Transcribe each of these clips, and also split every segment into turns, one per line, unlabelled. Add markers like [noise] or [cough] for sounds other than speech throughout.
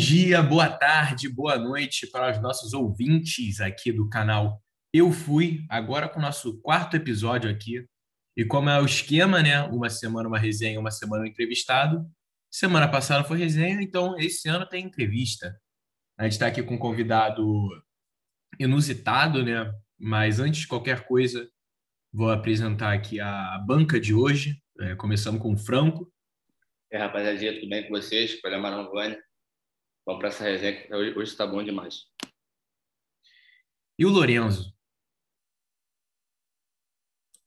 Dia, boa tarde, boa noite para os nossos ouvintes aqui do canal Eu Fui, agora com o nosso quarto episódio aqui. E como é o esquema, né? Uma semana uma resenha, uma semana um entrevistado. Semana passada foi resenha, então esse ano tem entrevista. A gente está aqui com um convidado inusitado, né? Mas antes de qualquer coisa, vou apresentar aqui a banca de hoje. É, começamos com o Franco.
É, rapaziada, tudo bem com vocês? Marão Vânia. Vamos para essa resenha que hoje está bom demais.
E o Lorenzo?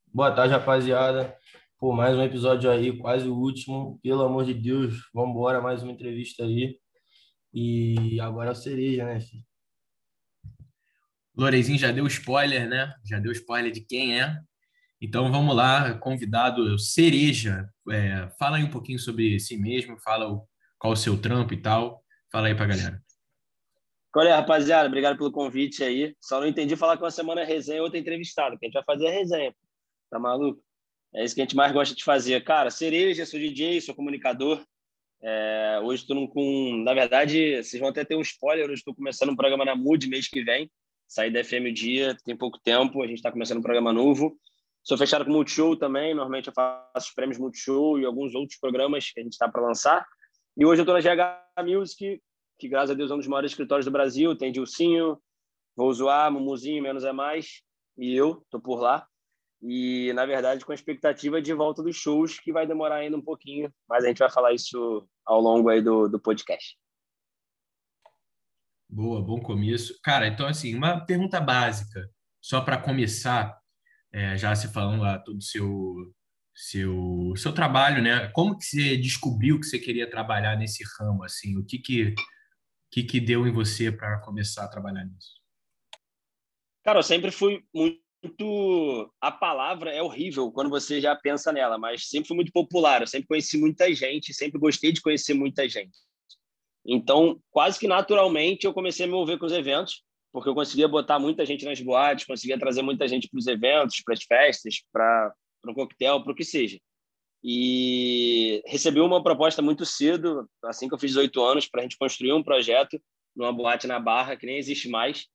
Boa tarde, rapaziada. Por mais um episódio aí, quase o último. Pelo amor de Deus, vamos embora, mais uma entrevista aí. E agora é o cereja, né, filho?
Lorezinho já deu spoiler, né? Já deu spoiler de quem é. Então vamos lá, convidado Cereja. É, fala aí um pouquinho sobre si mesmo, fala o, qual o seu trampo e tal. Fala aí pra galera.
Qual é, rapaziada? Obrigado pelo convite aí. Só não entendi falar que uma semana é resenha e outra entrevistado, que a gente vai fazer a resenha. Tá maluco? É isso que a gente mais gosta de fazer. Cara, Cereja, sou DJ, sou comunicador. É, hoje estou com. Na verdade, vocês vão até ter um spoiler. Hoje estou começando um programa na Mood mês que vem. Saí da FM o dia, tem pouco tempo. A gente está começando um programa novo. Sou fechado com Multishow também. Normalmente eu faço os prêmios Multishow e alguns outros programas que a gente está para lançar. E hoje eu estou na GH Music, que graças a Deus é um dos maiores escritórios do Brasil. Tem Dilcinho, Vou Zoar, Mumuzinho, Menos é Mais, e eu estou por lá. E, na verdade, com a expectativa de volta dos shows, que vai demorar ainda um pouquinho, mas a gente vai falar isso ao longo aí do, do podcast.
Boa, bom começo. Cara, então, assim, uma pergunta básica, só para começar, é, já se falando lá todo o seu seu seu trabalho, né? Como que você descobriu que você queria trabalhar nesse ramo assim? O que que que, que deu em você para começar a trabalhar nisso?
Cara, eu sempre fui muito a palavra é horrível quando você já pensa nela, mas sempre fui muito popular, eu sempre conheci muita gente, sempre gostei de conhecer muita gente. Então, quase que naturalmente eu comecei a me envolver com os eventos, porque eu conseguia botar muita gente nas boates, conseguia trazer muita gente para os eventos, para as festas, para para um coquetel, para o que seja. E recebi uma proposta muito cedo, assim que eu fiz 18 anos, para a gente construir um projeto numa boate na Barra, que nem existe mais.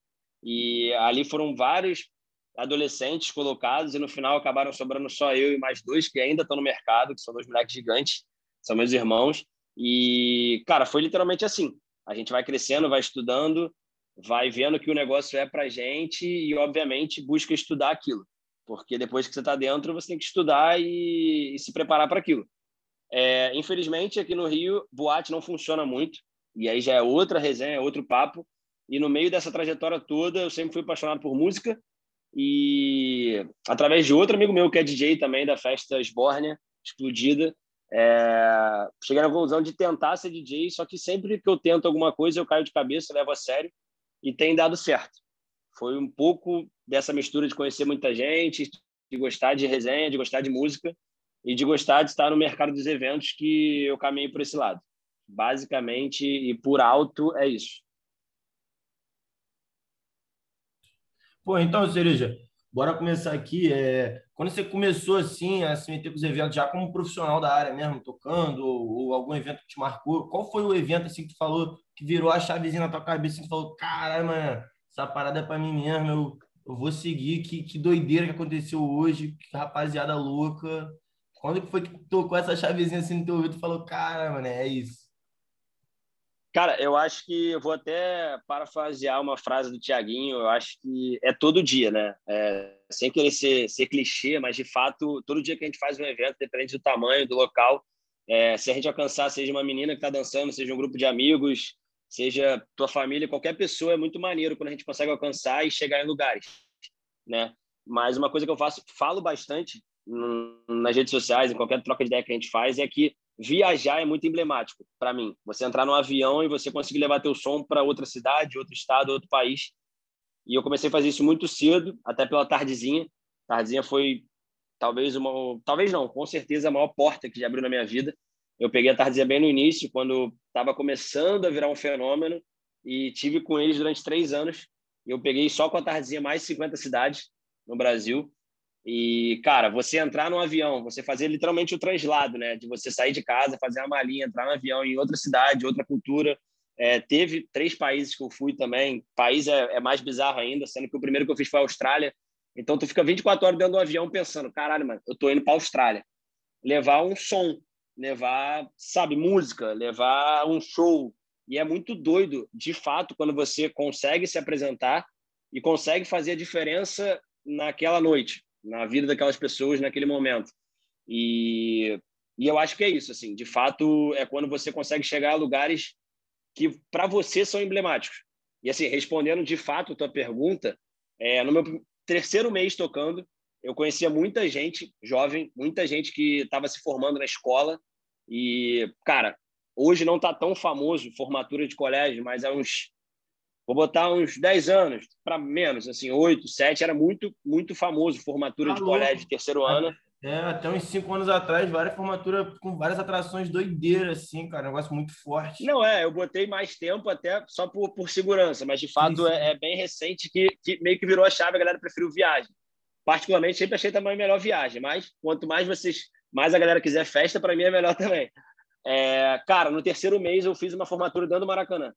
E ali foram vários adolescentes colocados e no final acabaram sobrando só eu e mais dois que ainda estão no mercado, que são dois moleques gigantes, são meus irmãos. E, cara, foi literalmente assim. A gente vai crescendo, vai estudando, vai vendo que o negócio é para gente e, obviamente, busca estudar aquilo porque depois que você está dentro, você tem que estudar e, e se preparar para aquilo. É, infelizmente, aqui no Rio, boate não funciona muito, e aí já é outra resenha, é outro papo. E no meio dessa trajetória toda, eu sempre fui apaixonado por música, e através de outro amigo meu que é DJ também da festa Esbórnia, explodida, é... cheguei na conclusão de tentar ser DJ, só que sempre que eu tento alguma coisa, eu caio de cabeça, levo a sério, e tem dado certo. Foi um pouco dessa mistura de conhecer muita gente, de gostar de resenha, de gostar de música e de gostar de estar no mercado dos eventos que eu caminhei por esse lado. Basicamente e por alto é isso.
Pô, então, Cereja, bora começar aqui. É, quando você começou assim a se meter com os eventos, já como profissional da área mesmo, tocando, ou, ou, algum evento que te marcou, qual foi o evento assim que tu falou que virou a chavezinha na tua cabeça e falou, caralho, mano, essa parada é para mim mesmo, eu, eu vou seguir, que, que doideira que aconteceu hoje, que rapaziada louca. Quando foi que tocou essa chavezinha assim no teu ouvido e falou, cara, mano, é isso?
Cara, eu acho que eu vou até parafrasear uma frase do Tiaguinho, eu acho que é todo dia, né? É, sem querer ser, ser clichê, mas de fato, todo dia que a gente faz um evento, depende do tamanho, do local, é, se a gente alcançar, seja uma menina que está dançando, seja um grupo de amigos, seja tua família, qualquer pessoa, é muito maneiro quando a gente consegue alcançar e chegar em lugares, né? Mas uma coisa que eu faço, falo bastante nas redes sociais, em qualquer troca de ideia que a gente faz, é que viajar é muito emblemático para mim. Você entrar num avião e você conseguir levar teu som para outra cidade, outro estado, outro país. E eu comecei a fazer isso muito cedo, até pela Tardezinha. Tardezinha foi talvez uma, talvez não, com certeza a maior porta que já abriu na minha vida. Eu peguei a Tardezinha bem no início, quando estava começando a virar um fenômeno, e tive com eles durante três anos. Eu peguei só com a Tardezinha mais 50 cidades no Brasil. E, cara, você entrar no avião, você fazer literalmente o translado, né? De você sair de casa, fazer uma malinha, entrar no avião em outra cidade, outra cultura, É, teve três países que eu fui também. País é, é, mais bizarro ainda, sendo que o primeiro que eu fiz foi a Austrália. Então, tu fica 24 horas dentro do avião pensando, caralho, mano, eu tô indo para a Austrália. Levar um som, levar, sabe, música, levar um show. E é muito doido, de fato, quando você consegue se apresentar e consegue fazer a diferença naquela noite, na vida daquelas pessoas naquele momento. E, e eu acho que é isso, assim, de fato, é quando você consegue chegar a lugares que para você são emblemáticos. E assim, respondendo de fato a tua pergunta, é, no meu terceiro mês tocando, eu conhecia muita gente jovem, muita gente que estava se formando na escola e, cara, hoje não está tão famoso formatura de colégio, mas há uns vou botar uns 10 anos para menos, assim, 8, 7, era muito muito famoso formatura tá de colégio, terceiro ano.
É, até uns cinco anos atrás, várias formaturas com várias atrações doideiras, assim, cara, um negócio muito forte.
Não, é, eu botei mais tempo até só por, por segurança, mas de fato. É, é, bem recente que, que meio que virou a chave, a galera preferiu viagem. Particularmente, sempre achei também melhor viagem, mas quanto mais vocês, mais a galera quiser festa, para mim é melhor [laughs] também. É, cara, no terceiro mês eu fiz uma formatura dentro do Maracanã.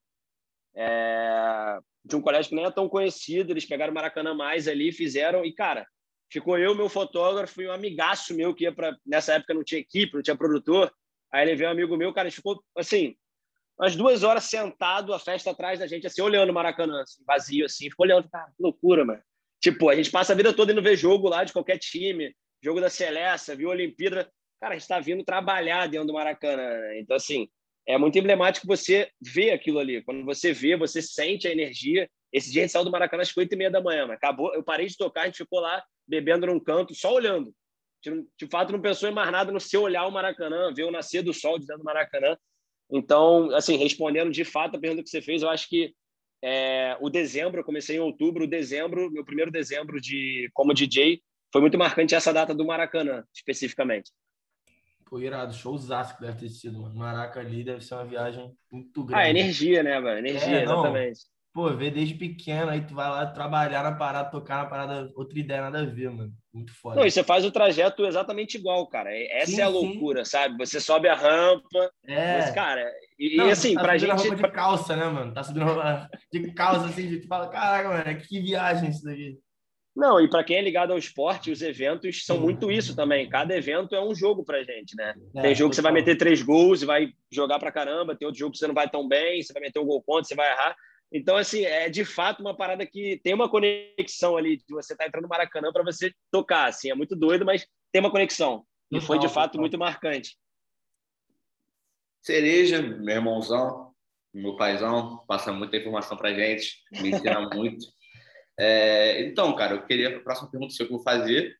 É, de um colégio que nem é tão conhecido, eles pegaram o Maracanã mais ali, fizeram, e cara, Ficou eu, meu fotógrafo e um amigaço meu que ia para. Nessa época não tinha equipe, não tinha produtor. Aí ele veio um amigo meu, cara, a ficou assim, umas duas horas sentado, a festa atrás da gente, assim, olhando o Maracanã, assim, vazio, assim, ficou olhando, cara, que loucura, mano. Tipo, a gente passa a vida toda indo ver jogo lá de qualquer time, jogo da Celeste, viu a Olimpíada. Cara, a gente está vindo trabalhar dentro do Maracanã. Então, assim, é muito emblemático você ver aquilo ali. Quando você vê, você sente a energia. Esse dia a gente saiu do Maracanã às oito e meia da manhã, mas acabou. Eu parei de tocar, a gente ficou lá bebendo num canto, só olhando. De fato, não pensou em mais nada no seu olhar o Maracanã, ver o nascer do sol dentro do Maracanã. Então, assim, respondendo de fato a pergunta que você fez, eu acho que é, o dezembro, eu comecei em outubro, dezembro, meu primeiro dezembro de como DJ, foi muito marcante essa data do Maracanã, especificamente.
Pô, irado, showzaço que deve ter sido, mano. Maraca ali deve ser uma viagem muito
ah,
grande.
Ah, energia, né, mano? Energia, é, exatamente
pô, vê desde pequeno, aí tu vai lá trabalhar na parada, tocar na parada, outra ideia, nada a ver, mano. Muito foda.
Não, e você faz o trajeto exatamente igual, cara. Essa sim, é a loucura, sim. sabe? Você sobe a rampa. É. Mas, cara, e, Não, e assim, tá pra gente.
roupa de calça, né, mano? Tá subindo roupa de calça, assim, tu fala, caraca, mano, que viagem isso daqui.
Não, e para quem é ligado ao esporte, os eventos são muito isso também. Cada evento é um jogo pra gente, né? É, tem jogo que você vai meter três gols e vai jogar pra caramba, tem outro jogo que você não vai tão bem, você vai meter um gol contra, você vai errar. Então, assim, é de fato uma parada que tem uma conexão ali, de você estar tá entrando no Maracanã para você tocar, assim, é muito doido, mas tem uma conexão. E foi, de fato, muito marcante.
Cereja, meu irmãozão, meu paizão, passa muita informação para gente, me ensina muito. É, então, cara, eu queria, a próxima pergunta que eu vou fazer,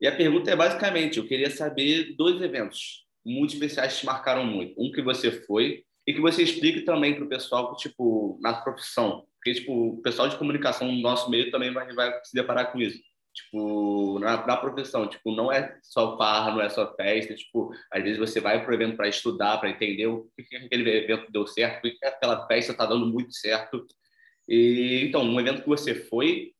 e a pergunta é basicamente, eu queria saber dois eventos muito especiais que te marcaram muito. Um que você foi e que você explique também para o pessoal, tipo, na profissão. Porque, tipo, o pessoal de comunicação no nosso meio também vai, vai se deparar com isso. Tipo, na, na profissão, tipo, não é só farra, não é só festa, tipo, às vezes você vai para o evento para estudar, para entender o que, que aquele evento deu certo, o que aquela festa está dando muito certo. E, então, um evento que você foi,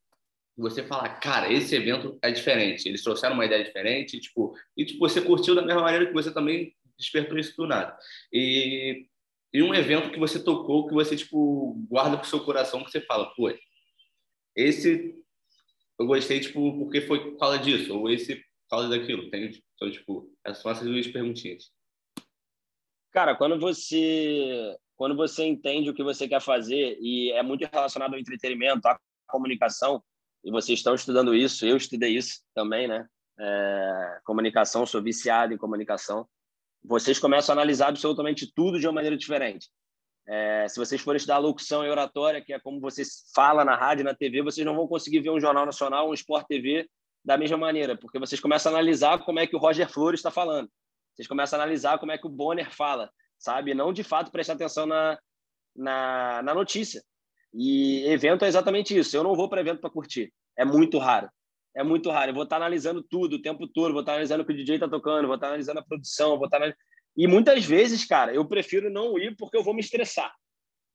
você fala, cara, esse evento é diferente, eles trouxeram uma ideia diferente, tipo, e tipo, você curtiu da mesma maneira que você também despertou isso do nada. E e um evento que você tocou, que você, tipo, guarda pro seu coração, que você fala, pô, esse eu gostei, tipo, porque foi por causa disso, ou esse por causa daquilo, entende? Então, tipo, essas são essas duas perguntinhas.
Cara, quando você quando você entende o que você quer fazer e é muito relacionado ao entretenimento, à comunicação, e vocês estão estudando isso, eu estudei isso também, né? É, comunicação, sou viciado em comunicação vocês começam a analisar absolutamente tudo de uma maneira diferente. É, se vocês forem estudar locução e oratória, que é como você fala na rádio, na TV, vocês não vão conseguir ver um jornal nacional, um Sport TV da mesma maneira, porque vocês começam a analisar como é que o Roger Flores está falando. Vocês começam a analisar como é que o Bonner fala, sabe? Não de fato prestar atenção na, na, na notícia. E evento é exatamente isso. Eu não vou para evento para curtir. É muito raro é muito raro. Eu vou estar analisando tudo o tempo todo, vou estar analisando o que o DJ está tocando, vou estar analisando a produção, vou estar. E muitas vezes, cara, eu prefiro não ir porque eu vou me estressar.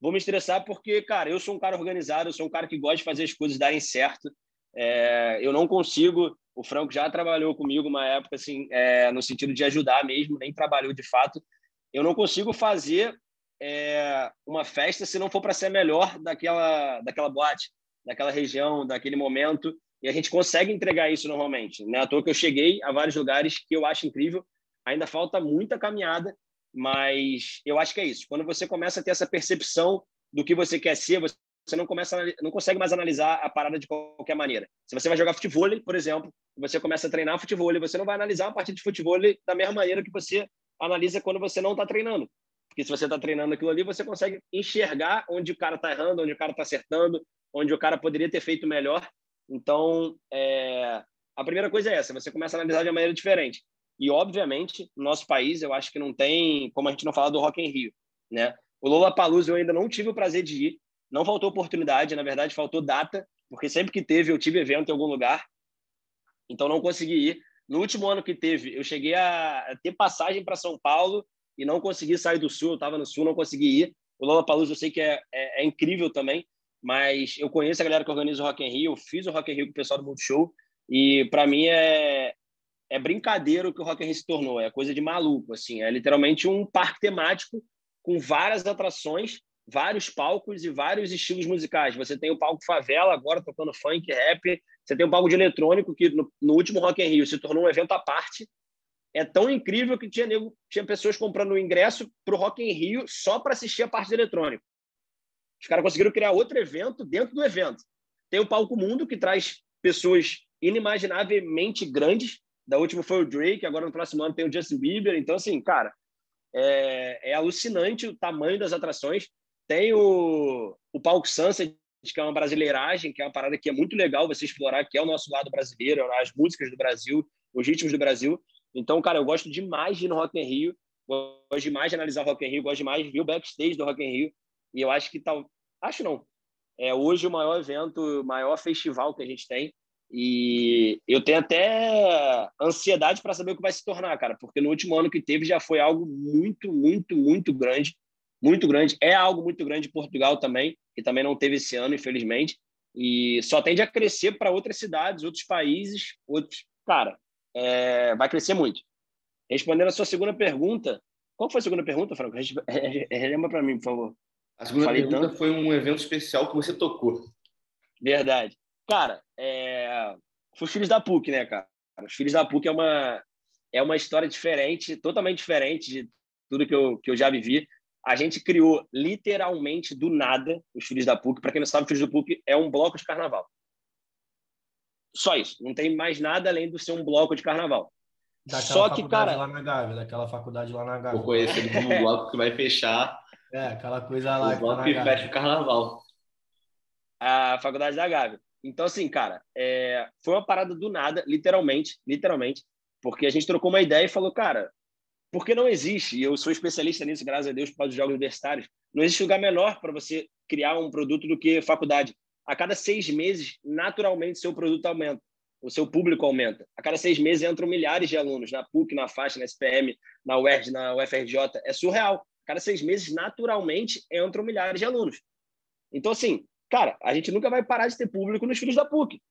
Vou me estressar porque, cara, eu sou um cara organizado, eu sou um cara que gosta de fazer as coisas darem certo. É, eu não consigo. O Franco já trabalhou comigo uma época, assim, é, no sentido de ajudar mesmo, nem trabalhou de fato. Eu não consigo fazer é, uma festa se não for para ser a melhor daquela, daquela boate, daquela região, daquele momento. E a gente consegue entregar isso normalmente. Né? À toa que eu cheguei a vários lugares que eu acho incrível. Ainda falta muita caminhada, mas eu acho que é isso. Quando você começa a ter essa percepção do que você quer ser, você não começa não consegue mais analisar a parada de qualquer maneira. Se você vai jogar futebol, por exemplo, você começa a treinar futebol, você não vai analisar a partida de futebol da mesma maneira que você analisa quando você não está treinando. Porque se você está treinando aquilo ali, você consegue enxergar onde o cara está errando, onde o cara está acertando, onde o cara poderia ter feito melhor. Então, é... a primeira coisa é essa: você começa a analisar de uma maneira diferente. E, obviamente, no nosso país, eu acho que não tem como a gente não falar do Rock em Rio. Né? O Lola Palusa eu ainda não tive o prazer de ir, não faltou oportunidade, na verdade, faltou data, porque sempre que teve, eu tive evento em algum lugar, então não consegui ir. No último ano que teve, eu cheguei a ter passagem para São Paulo e não consegui sair do Sul, eu estava no Sul, não consegui ir. O Lola Palusa eu sei que é, é, é, incrível também, mas eu conheço a galera que organiza o Rock in Rio, eu fiz o Rock in Rio com o pessoal do Multishow, e para mim é, é brincadeira o que o Rock in Rio se tornou, é coisa de maluco, assim, é literalmente um parque temático com várias atrações, vários palcos e vários estilos musicais. Você tem o palco favela agora tocando funk, rap, você tem o palco de eletrônico que no, no último Rock in Rio se tornou um evento à parte, é tão incrível que tinha, nego, tinha pessoas comprando o ingresso para o Rock in Rio só para assistir a parte de eletrônico. Os caras conseguiram criar outro evento dentro do evento. Tem o Palco Mundo, que traz pessoas inimaginavelmente grandes. Da última foi o Drake, agora no próximo ano tem o Justin Bieber. Então, assim, cara, é, é alucinante o tamanho das atrações. Tem o, o Palco Sunset, que é uma brasileiragem, que é uma parada que é muito legal você explorar, que é o nosso lado brasileiro, as músicas do Brasil, os ritmos do Brasil. Então, cara, eu gosto demais de ir no Rock in Rio, gosto demais de analisar Rock in Rio, gosto demais de ver o backstage do Rock in Rio. E eu acho que tal, acho não, é hoje o maior evento, o maior festival que a gente tem. E eu tenho até ansiedade para saber o que vai se tornar, cara, porque no último ano que teve já foi algo muito, muito, muito grande, muito grande. É algo muito grande em Portugal também, que também não teve esse ano, infelizmente. E só tende a crescer para outras cidades, outros países, outros. Cara, é, vai crescer muito. Respondendo a sua segunda pergunta, qual foi a segunda pergunta, Franco? Relembra para mim, por favor.
A segunda Falei pergunta tanto. foi um evento especial que você tocou.
Verdade. Cara, é... os Filhos da PUC, né, cara? Os Filhos da PUC é uma, é uma história diferente, totalmente diferente de tudo que eu, que eu já vivi. A gente criou literalmente do nada os Filhos da PUC. Para quem não sabe, Filhos da PUC é um bloco de carnaval. Só isso. Não tem mais nada além de ser um bloco de carnaval.
Daquela Só que, cara. Lá na Gávea, daquela faculdade lá na Gávea.
Vou conhecer como um bloco que vai fechar.
É, aquela coisa lá.
O bloco que fecha o carnaval.
A faculdade da Gávea. Então, assim, cara, é... foi uma parada do nada, literalmente, literalmente, porque a gente trocou uma ideia e falou, cara, por que não existe, e eu sou especialista nisso, graças a Deus, causa dos jogos universitários, não existe lugar menor para você criar um produto do que faculdade a cada seis meses, naturalmente, seu produto aumenta, o seu público aumenta. A cada seis meses entram milhares de alunos na PUC, na faixa, na SPM, na UERJ, na UFRJ. É surreal. A cada seis meses, naturalmente, entram milhares de alunos. Então, assim, cara, a gente nunca vai parar de ter público nos filhos da PUC.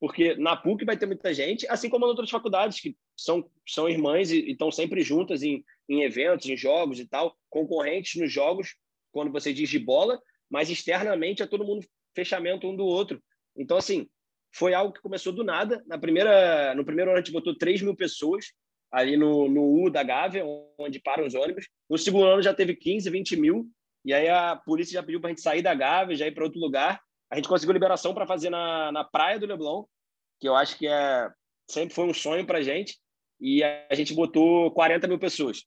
Porque na PUC vai ter muita gente, assim como em outras faculdades que são, são irmãs e, estão sempre juntas em, em eventos, em jogos e tal, concorrentes nos jogos, quando você diz de bola, mas externamente é todo mundo fechamento um do outro. Então, assim, foi algo que começou do nada. Na primeira, no primeiro ano, a gente botou 3 mil pessoas ali no, no U da Gávea, onde param os ônibus. No segundo ano já teve 15, 20 mil. E aí a polícia já pediu para a gente sair da Gávea, já ir para outro lugar. A gente conseguiu liberação para fazer na, na praia do Leblon, que eu acho que é, sempre foi um sonho para gente. E a gente botou 40 mil pessoas.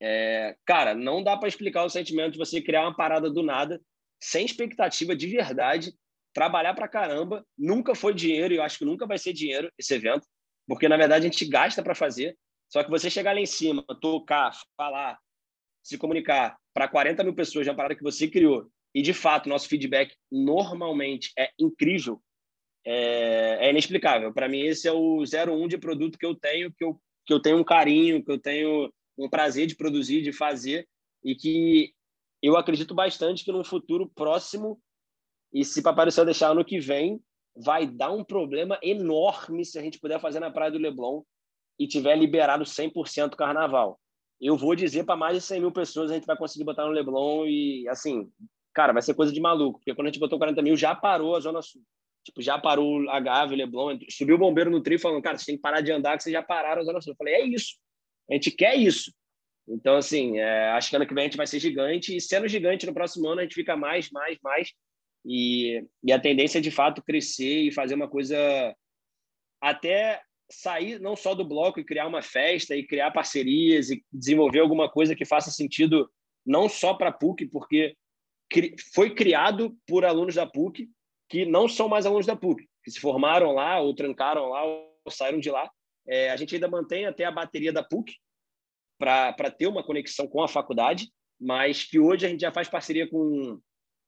É, cara, não dá para explicar o sentimento de você criar uma parada do nada sem expectativa de verdade, trabalhar para caramba. Nunca foi dinheiro e eu acho que nunca vai ser dinheiro esse evento, porque na verdade a gente gasta para fazer. Só que você chegar lá em cima, tocar, falar, se comunicar para 40 mil pessoas de uma parada que você criou e de fato nosso feedback normalmente é incrível, é, é inexplicável. Para mim esse é o 01 de produto que eu tenho, que eu, que eu tenho um carinho, que eu tenho um prazer de produzir, de fazer e que eu acredito bastante que no futuro próximo, e se Papai do Céu deixar ano que vem, vai dar um problema enorme se a gente puder fazer na Praia do Leblon e tiver liberado 100% carnaval. eu vou dizer para mais de 100 mil pessoas a gente vai conseguir botar no Leblon e, assim, cara, vai ser coisa de maluco, porque quando a gente botou 40 mil, já parou a Zona Sul. Tipo, já parou a Gávea, o Leblon, subiu o bombeiro no trio falando, cara, você tem que parar de andar, que vocês já pararam a Zona Sul. Eu falei, é isso, a gente quer isso. Então, assim, é, acho que ano que vem a gente vai ser gigante, e sendo gigante no próximo ano a gente fica mais, mais, mais, e, e a tendência é, de fato, crescer e fazer uma coisa até sair não só do bloco e criar uma festa e criar parcerias e desenvolver alguma coisa que faça sentido não só para a PUC, porque foi criado por alunos da PUC que não são mais alunos da PUC, que se formaram lá ou trancaram lá ou saíram de lá. É, a gente ainda mantém até a bateria da PUC para ter uma conexão com a faculdade, mas que hoje a gente já faz parceria com,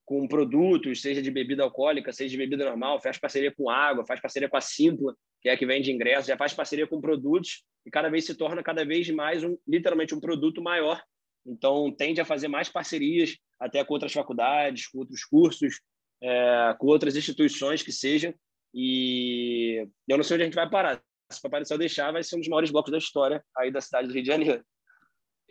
com produtos, seja de bebida alcoólica, seja de bebida normal, faz parceria com água, faz parceria com a Simpla, que é a que vende ingressos, já faz parceria com produtos e cada vez se torna cada vez mais um, literalmente um produto maior. Então tende a fazer mais parcerias até com outras faculdades, com outros cursos, é, com outras instituições que sejam. E eu não sei onde a gente vai parar. Se o Papai do Céu deixar, vai ser um dos maiores blocos da história aí da cidade do Rio de Janeiro.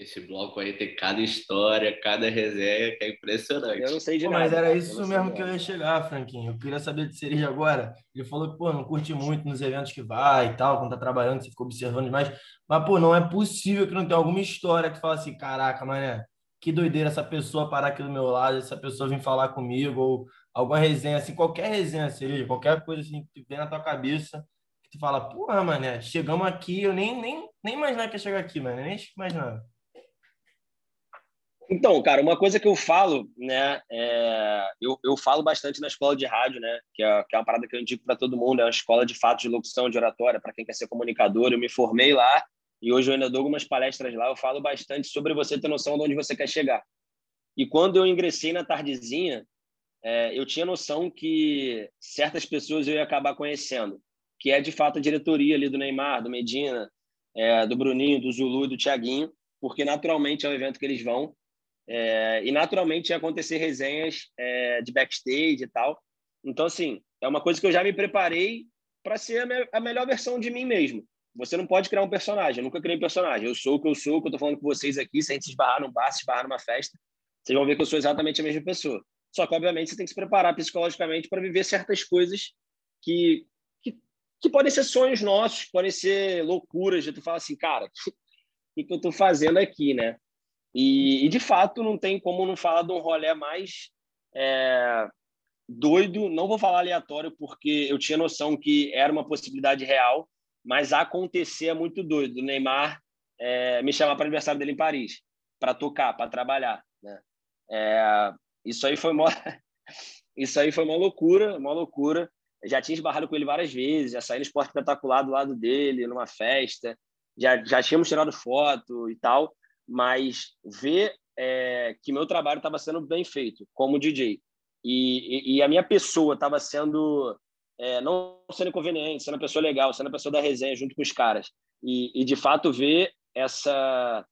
Esse bloco aí tem cada história, cada resenha que é impressionante.
Eu não sei de
pô,
nada.
Mas era isso mesmo que eu ia chegar, Franquinho. Eu queria saber de Cereja agora. Ele falou que, pô, não curte muito nos eventos que vai e tal, quando tá trabalhando, você ficou observando demais. Mas, pô, não é possível que não tenha alguma história que fala assim, caraca, mané, que doideira essa pessoa parar aqui do meu lado, essa pessoa vir falar comigo, ou alguma resenha, assim, qualquer resenha, Cereja, qualquer coisa assim que vem na tua cabeça, que tu fala, porra, mané, chegamos aqui, eu nem, nem, nem imaginava que ia chegar aqui, mano, nem imaginava.
Então, cara, uma coisa que eu falo, né, é, eu, eu falo bastante na escola de rádio, né, que é, que é uma parada que eu indico para todo mundo, é uma escola de fato de locução, de oratória, para quem quer ser comunicador. Eu me formei lá e hoje eu ainda dou algumas palestras lá. Eu falo bastante sobre você ter noção de onde você quer chegar. E quando eu ingressei na tardezinha, é, eu tinha noção que certas pessoas eu ia acabar conhecendo, que é de fato a diretoria ali do Neymar, do Medina, é, do Bruninho, do Zulu e do Tiaguinho, porque naturalmente é o evento que eles vão é, e naturalmente ia acontecer resenhas é, de backstage e tal. Então, assim, é uma coisa que eu já me preparei para ser a, me a, melhor versão de mim mesmo. Você não pode criar um personagem, eu nunca criei um personagem. Eu sou o que eu sou, o que eu tô falando com vocês aqui. Se a gente se esbarrar num bar, se esbarrar numa festa, vocês vão ver que eu sou exatamente a mesma pessoa. Só que, obviamente, você tem que se preparar psicologicamente para viver certas coisas que, que, que, podem ser sonhos nossos, podem ser loucuras. Tu fala assim, cara, [laughs] o que, que eu estou fazendo aqui, né? E, e, de fato, não tem como não falar de um rolê mais é, doido. Não vou falar aleatório, porque eu tinha noção que era uma possibilidade real, mas acontecer é muito doido. O Neymar é, me chamar para o aniversário dele em Paris, para tocar, para trabalhar. Né? É, isso aí foi uma, [laughs] isso aí foi uma loucura, uma loucura. já tinha esbarrado com ele várias vezes, já saí no esporte espetacular do lado dele, numa festa, já, já tínhamos tirado foto e tal mas ver é, que meu trabalho estava sendo bem feito como DJ e, e, e a minha pessoa estava sendo é, não sendo inconveniente, sendo uma pessoa legal, sendo uma pessoa da resenha junto com os caras e, e de fato ver essa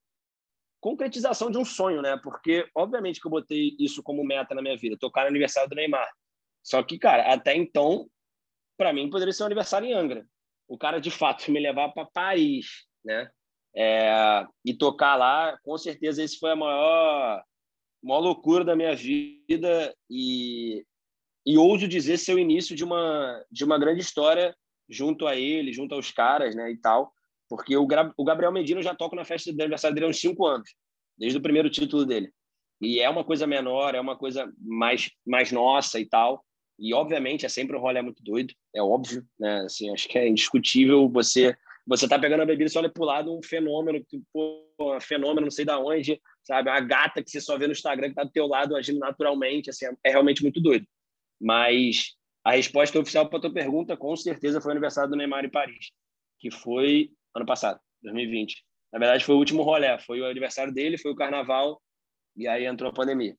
concretização de um sonho, né? Porque obviamente que eu botei isso como meta na minha vida, tocar no aniversário do Neymar. Só que, cara, até então, para mim poderia ser um aniversário em Angra. O cara de fato [laughs] me levar para Paris, né? É, e tocar lá, com certeza, esse foi a maior, maior loucura da minha vida e, e ouso dizer ser o início de uma, de uma grande história junto a ele, junto aos caras, né, e tal, porque o, o Gabriel Medina já toca na festa de aniversário dele há uns cinco anos, desde o primeiro título dele. E é uma coisa menor, é uma coisa mais, mais nossa e tal. E, obviamente, é sempre um rolê muito doido, é óbvio, né? Assim, acho que é indiscutível você você tá pegando a bebida você olha pro lado um fenômeno, pô, um fenômeno não sei da onde, sabe? Uma gata que você só vê no Instagram que tá do teu lado agindo naturalmente, assim, é realmente muito doido. Mas a resposta oficial para tua pergunta, com certeza, foi o aniversário do Neymar em Paris, que foi ano passado, 2020. Na verdade, foi o último rolê, foi o aniversário dele, foi o carnaval, e aí entrou a pandemia.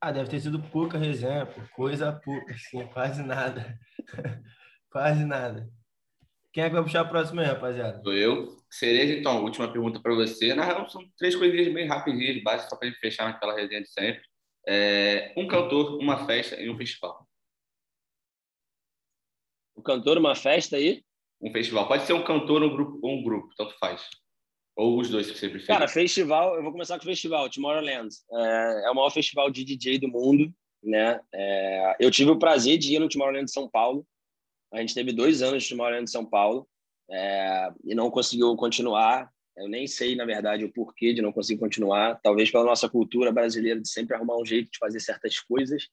Ah, deve ter sido pouca resenha, coisa pouca, assim, quase nada. [laughs] quase nada. Quem é que vai puxar a próxima aí, rapaziada?
Sou eu. Cereja, então, última pergunta para você. Na real, são três coisinhas bem rapidinhas, básicas, só para gente fechar naquela resenha de sempre. É, um cantor, uma festa e um festival.
O cantor, uma festa aí?
Um festival. Pode ser um cantor um grupo, ou um grupo, tanto faz. Ou os dois que você prefere?
Cara, festival, eu vou começar com o festival, Tomorrowland. É, é o maior festival de DJ do mundo, né? É, eu tive o prazer de ir no Tomorrowland de São Paulo. A gente teve dois anos de Tomorrowland de São Paulo é, e não conseguiu continuar. Eu nem sei, na verdade, o porquê de não conseguir continuar. Talvez pela nossa cultura brasileira de sempre arrumar um jeito de fazer certas coisas.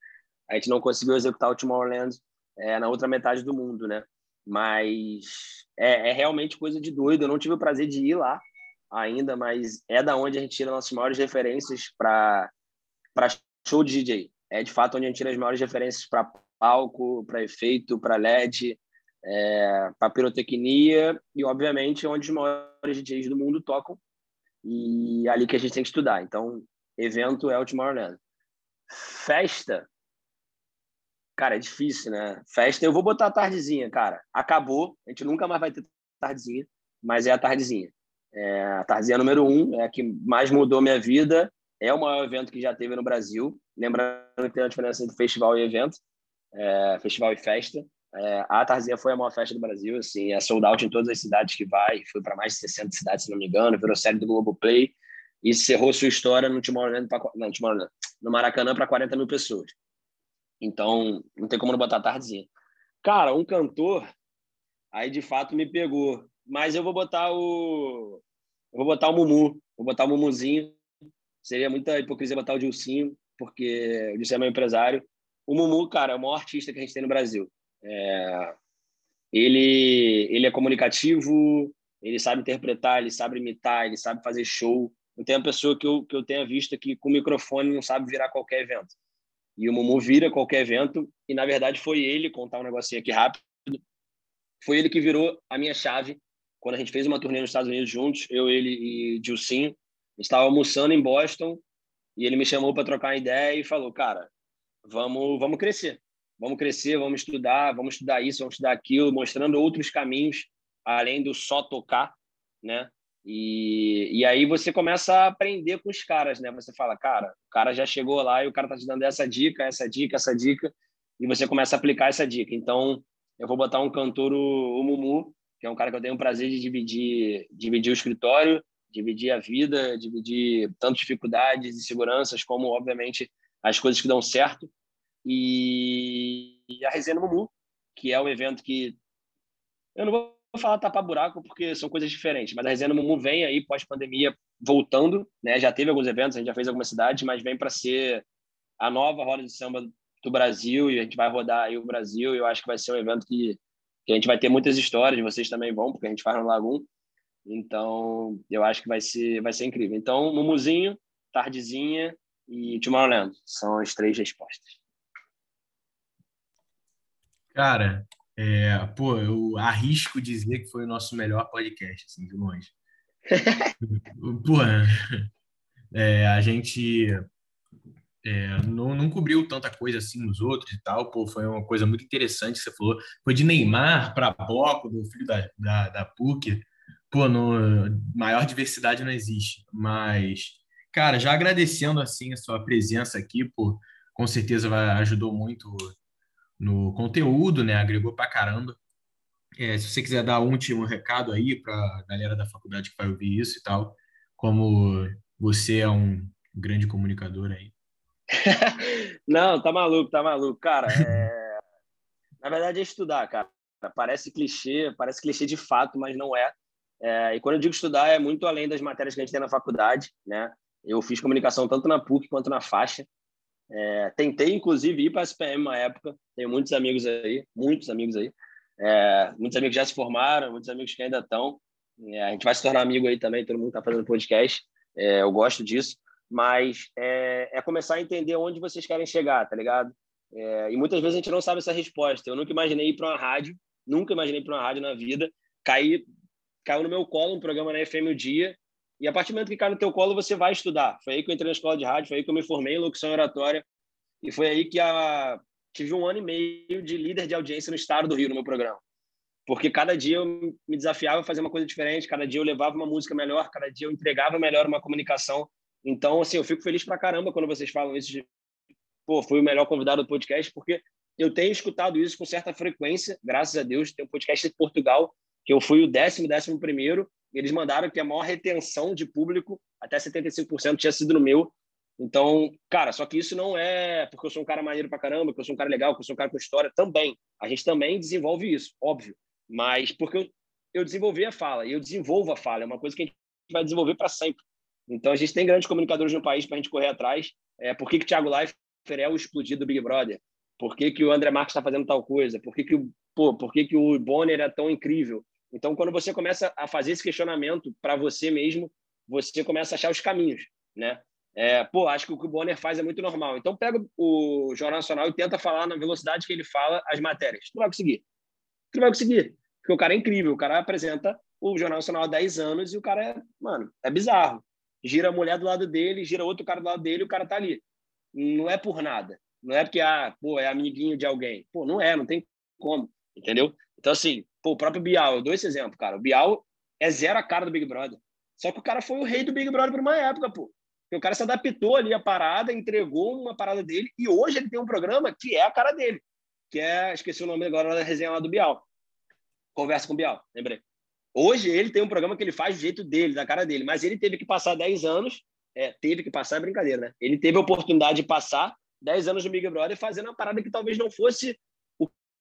A gente não conseguiu executar o Tomorrowland é, na outra metade do mundo, né? Mas é, é, realmente coisa de doido. Eu não tive o prazer de ir lá ainda, mas é da onde a gente tira nossas maiores referências para show de DJ. É de fato onde a gente tira as maiores referências para palco, para efeito, para LED, é, para pirotecnia e, obviamente, onde os maiores DJs do mundo tocam e é ali que a gente tem que estudar. Então, evento é o Tomorrowland. Festa, cara, é difícil, né? Festa, eu vou botar a tardezinha, cara. Acabou, a gente nunca mais vai ter tardezinha, mas é a tardezinha. É, a tardezinha número um, é a que mais mudou minha vida, é o maior evento que já teve no Brasil. Lembrando que tem a diferença entre festival e evento, é, festival e festa. É, a Tarzia foi a maior festa do Brasil, assim, é sold out em todas as cidades que vai, foi para mais de 60 cidades, se não me engano, virou série do Globoplay e cerrou sua história no Tomorrowland no Maracanã para 40 mil pessoas. Então, não tem como não botar a Tardezinha. Cara, um cantor, aí de fato me pegou, mas eu vou botar o eu vou botar o Mumu, vou botar o Mumuzinho. Seria muita hipocrisia botar o Dilcinho, porque o Dilcinho é meu empresário. O Mumu, cara, é o maior artista que a gente tem no Brasil. É, ele, ele é comunicativo, ele sabe interpretar, ele sabe imitar, ele sabe fazer show. Não tem uma pessoa que eu, que eu tenha visto que com microfone não sabe virar qualquer evento. E o Mumu vira qualquer evento, e na verdade foi ele, contar um negocinho aqui rápido, foi ele que virou a minha chave quando a gente fez uma turnê nos Estados Unidos juntos, eu, ele e Dilcinho. Estava almoçando em Boston e ele me chamou para trocar ideia e falou: Cara, vamos, vamos crescer vamos crescer, vamos estudar, vamos estudar isso, vamos estudar aquilo, mostrando outros caminhos além do só tocar, né? E, e aí você começa a aprender com os caras, né? Você fala, cara, o cara já chegou lá e o cara tá te dando essa dica, essa dica, essa dica, e você começa a aplicar essa dica. Então, eu vou botar um cantor, o, Mumu, que é um cara que eu tenho o prazer de dividir, dividir o escritório, dividir a vida, dividir tanto dificuldades e seguranças, como, obviamente, as coisas que dão certo e, a Resenha Mumu, que é um evento que eu não vou falar tapar buraco porque são coisas diferentes, mas a Resenha Mumu vem aí pós-pandemia voltando, né? Já teve alguns eventos, a gente já fez algumas cidades, mas vem para ser a nova roda de samba do Brasil e a gente vai rodar aí o Brasil e eu acho que vai ser um evento que, que a gente vai ter muitas histórias, vocês também vão, porque a gente faz no Lagum. Então, eu acho que vai ser vai ser incrível. Então, Mumuzinho, Tardezinha e Tomorrowland são as três respostas.
Cara, é, pô, eu arrisco dizer que foi o nosso melhor podcast, assim, de longe. [laughs] pô, é, a gente é, não, não cobriu tanta coisa assim nos outros e tal, pô, foi uma coisa muito interessante que você falou. Foi de Neymar para Boco, do filho da, da, da PUC. Pô, no, maior diversidade não existe. Mas, cara, já agradecendo assim a sua presença aqui, pô, com certeza vai, ajudou muito no conteúdo, né? Agregou pra caramba. É, se você quiser dar um último recado aí para a galera da faculdade que vai ouvir isso e tal, como você é um grande comunicador aí. [laughs]
Não, tá maluco, tá maluco. Cara, é... na verdade é estudar, cara. Parece clichê, parece clichê de fato, mas não é. é. E quando eu digo estudar, é muito além das matérias que a gente tem na faculdade, né? Eu fiz comunicação tanto na PUC quanto na faixa. É, tentei, inclusive, ir para a SPM uma época. Tenho muitos amigos aí, muitos amigos aí. É, muitos amigos já se formaram, muitos amigos que ainda estão. É, a gente vai se tornar amigo aí também, todo mundo está fazendo podcast. É, eu gosto disso. Mas é, é, começar a entender onde vocês querem chegar, tá ligado? É, e muitas vezes a gente não sabe essa resposta. Eu nunca imaginei ir para uma rádio, nunca imaginei ir para uma rádio na vida. Caí, caiu no meu colo um programa na FM o Dia e a partir do momento que cai no teu colo, você vai estudar. Foi aí que eu entrei na escola de rádio, foi aí que eu me formei em locução oratória. E foi aí que a... tive um ano e meio de líder de audiência no estado do Rio, no meu programa. Porque cada dia eu me desafiava a fazer uma coisa diferente, cada dia eu levava uma música melhor, cada dia eu entregava melhor uma comunicação. Então, assim, eu fico feliz pra caramba quando vocês falam isso de, pô, fui o melhor convidado do podcast, porque eu tenho escutado isso com certa frequência, graças a Deus. Tem um podcast de Portugal que eu fui o décimo, décimo primeiro, eles mandaram que a maior retenção de público, até 75%, tinha sido no meu. Então, cara, só que isso não é porque eu sou um cara maneiro pra caramba, que eu sou um cara legal, que eu sou um cara com história, também. A gente também desenvolve isso, óbvio. Mas porque eu, eu desenvolvi a fala, e eu desenvolvo a fala, é uma coisa que a gente vai desenvolver para sempre. Então, a gente tem grandes comunicadores no país para a gente correr atrás. É, por que, que o Thiago Leifert é o explodido do Big Brother? Por que, que o André Marques está fazendo tal coisa? Por que, que, o, pô, por que, que o Bonner é tão incrível? Então, quando você começa a fazer esse questionamento para você mesmo, você começa a achar os caminhos, né? É, pô, acho que o que o Bonner faz é muito normal. Então, pega o Jornal Nacional e tenta falar na velocidade que ele fala as matérias. Tu vai conseguir. Tu vai conseguir. Porque o cara é incrível. O cara apresenta o Jornal Nacional há 10 anos e o cara é, mano, é bizarro. Gira a mulher do lado dele, gira outro cara do lado dele e o cara tá ali. Não é por nada. Não é porque, ah, pô, é amiguinho de alguém. Pô, não é, não tem como. Entendeu? Então, assim, pô, o próprio Bial, eu dou esse exemplo, cara. O Bial é zero a cara do Big Brother. Só que o cara foi o rei do Big Brother por uma época, pô. Porque o cara se adaptou ali a parada, entregou uma parada dele, e hoje ele tem um programa que é a cara dele, que é, esqueci o nome agora da resenha lá do Bial. Conversa com o Bial, lembrei. Hoje ele tem um programa que ele faz do jeito dele, da cara dele, mas ele teve que passar 10 anos, é, teve que passar, é brincadeira, né? Ele teve a oportunidade de passar 10 anos no Big Brother fazendo uma parada que talvez não fosse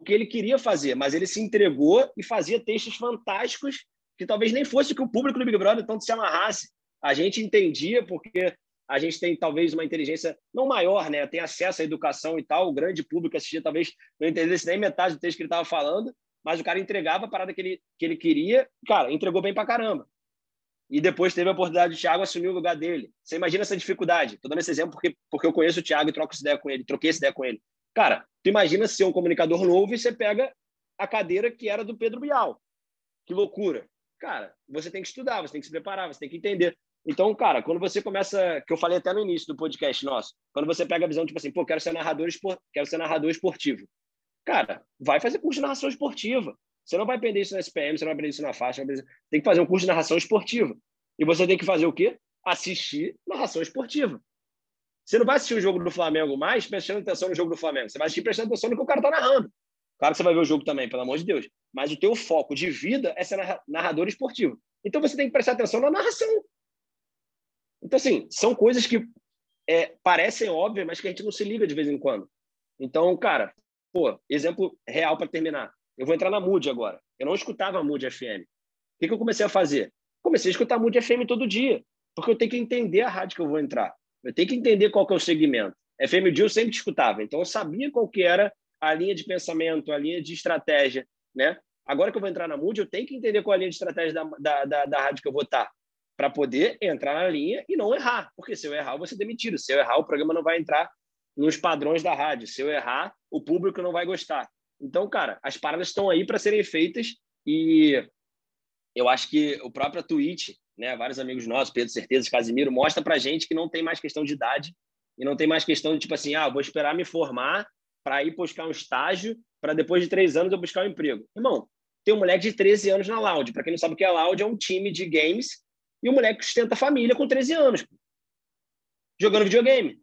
que ele queria fazer, mas ele se entregou e fazia textos fantásticos que talvez nem fosse que o público do Big Brother tanto se amarrasse. A gente entendia porque a gente tem talvez uma inteligência não maior, né? Tem acesso à educação e tal, o grande público assistia talvez não entendesse nem metade do texto que ele estava falando, mas o cara entregava a parada que ele, que ele queria, cara, entregou bem pra caramba. E depois teve a oportunidade de Thiago assumir o lugar dele. Você imagina essa dificuldade? Estou dando esse exemplo porque, porque eu conheço o Thiago e troco essa ideia com ele, troquei essa ideia com ele. Cara, tu imagina ser um comunicador novo e você pega a cadeira que era do Pedro Bial. Que loucura. Cara, você tem que estudar, você tem que se preparar, você tem que entender. Então, cara, quando você começa, que eu falei até no início do podcast nosso, quando você pega a visão tipo assim, pô, quero ser narrador, espor... quero ser narrador esportivo. Cara, vai fazer curso de narração esportiva. Você não vai aprender isso na SPM, você não vai aprender isso na faixa, aprender... tem que fazer um curso de narração esportiva. E você tem que fazer o quê? Assistir narração esportiva. Você não vai assistir o jogo do Flamengo mais prestando atenção no jogo do Flamengo. Você vai assistir prestando atenção no que o cara está narrando. Claro que você vai ver o jogo também, pelo amor de Deus. Mas o teu foco de vida é ser narrador esportivo. Então você tem que prestar atenção na narração. Então, assim, são coisas que é, parecem óbvias, mas que a gente não se liga de vez em quando. Então, cara, pô, exemplo real para terminar. Eu vou entrar na Mood agora. Eu não escutava Mood FM. O que, que eu comecei a fazer? Comecei a escutar Mood FM todo dia, porque eu tenho que entender a rádio que eu vou entrar. Eu tenho que entender qual que é o segmento. FMD eu sempre escutava, então eu sabia qual que era a linha de pensamento, a linha de estratégia, né? Agora que eu vou entrar na Mood, eu tenho que entender qual é a linha de estratégia da, da, da, da rádio que eu vou estar, para poder entrar na linha e não errar. Porque se eu errar, eu vou ser demitido. Se eu errar, o programa não vai entrar nos padrões da rádio. Se eu errar, o público não vai gostar. Então, cara, as paradas estão aí para serem feitas e eu acho que o próprio Twitch né, vários amigos nossos, Pedro Certeza, Casimiro, mostra para gente que não tem mais questão de idade e não tem mais questão de tipo assim, ah, vou esperar me formar para ir buscar um estágio para depois de três anos eu buscar um emprego. Irmão, tem um moleque de 13 anos na Loud. Para quem não sabe o que é Loud, é um time de games e o moleque sustenta a família com 13 anos, jogando videogame.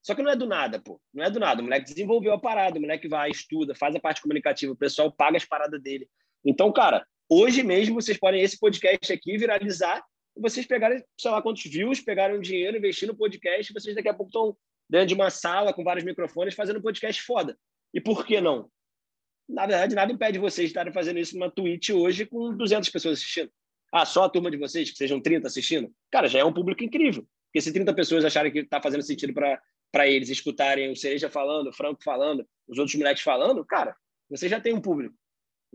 Só que não é do nada, pô. Não é do nada. O moleque desenvolveu a parada, o moleque vai, estuda, faz a parte comunicativa, o pessoal paga as paradas dele. Então, cara, Hoje mesmo, vocês podem esse podcast aqui viralizar e vocês pegarem, sei lá quantos views, pegaram dinheiro, investir no podcast, vocês daqui a pouco estão dentro de uma sala com vários microfones fazendo podcast foda. E por que não? Na verdade, nada impede vocês de estarem fazendo isso numa Twitch hoje com 200 pessoas assistindo. Ah, só a turma de vocês, que sejam 30 assistindo? Cara, já é um público incrível. Porque se 30 pessoas acharem que está fazendo sentido para eles escutarem o Cereja falando, o Franco falando, os outros moleques falando, cara, você já tem um público.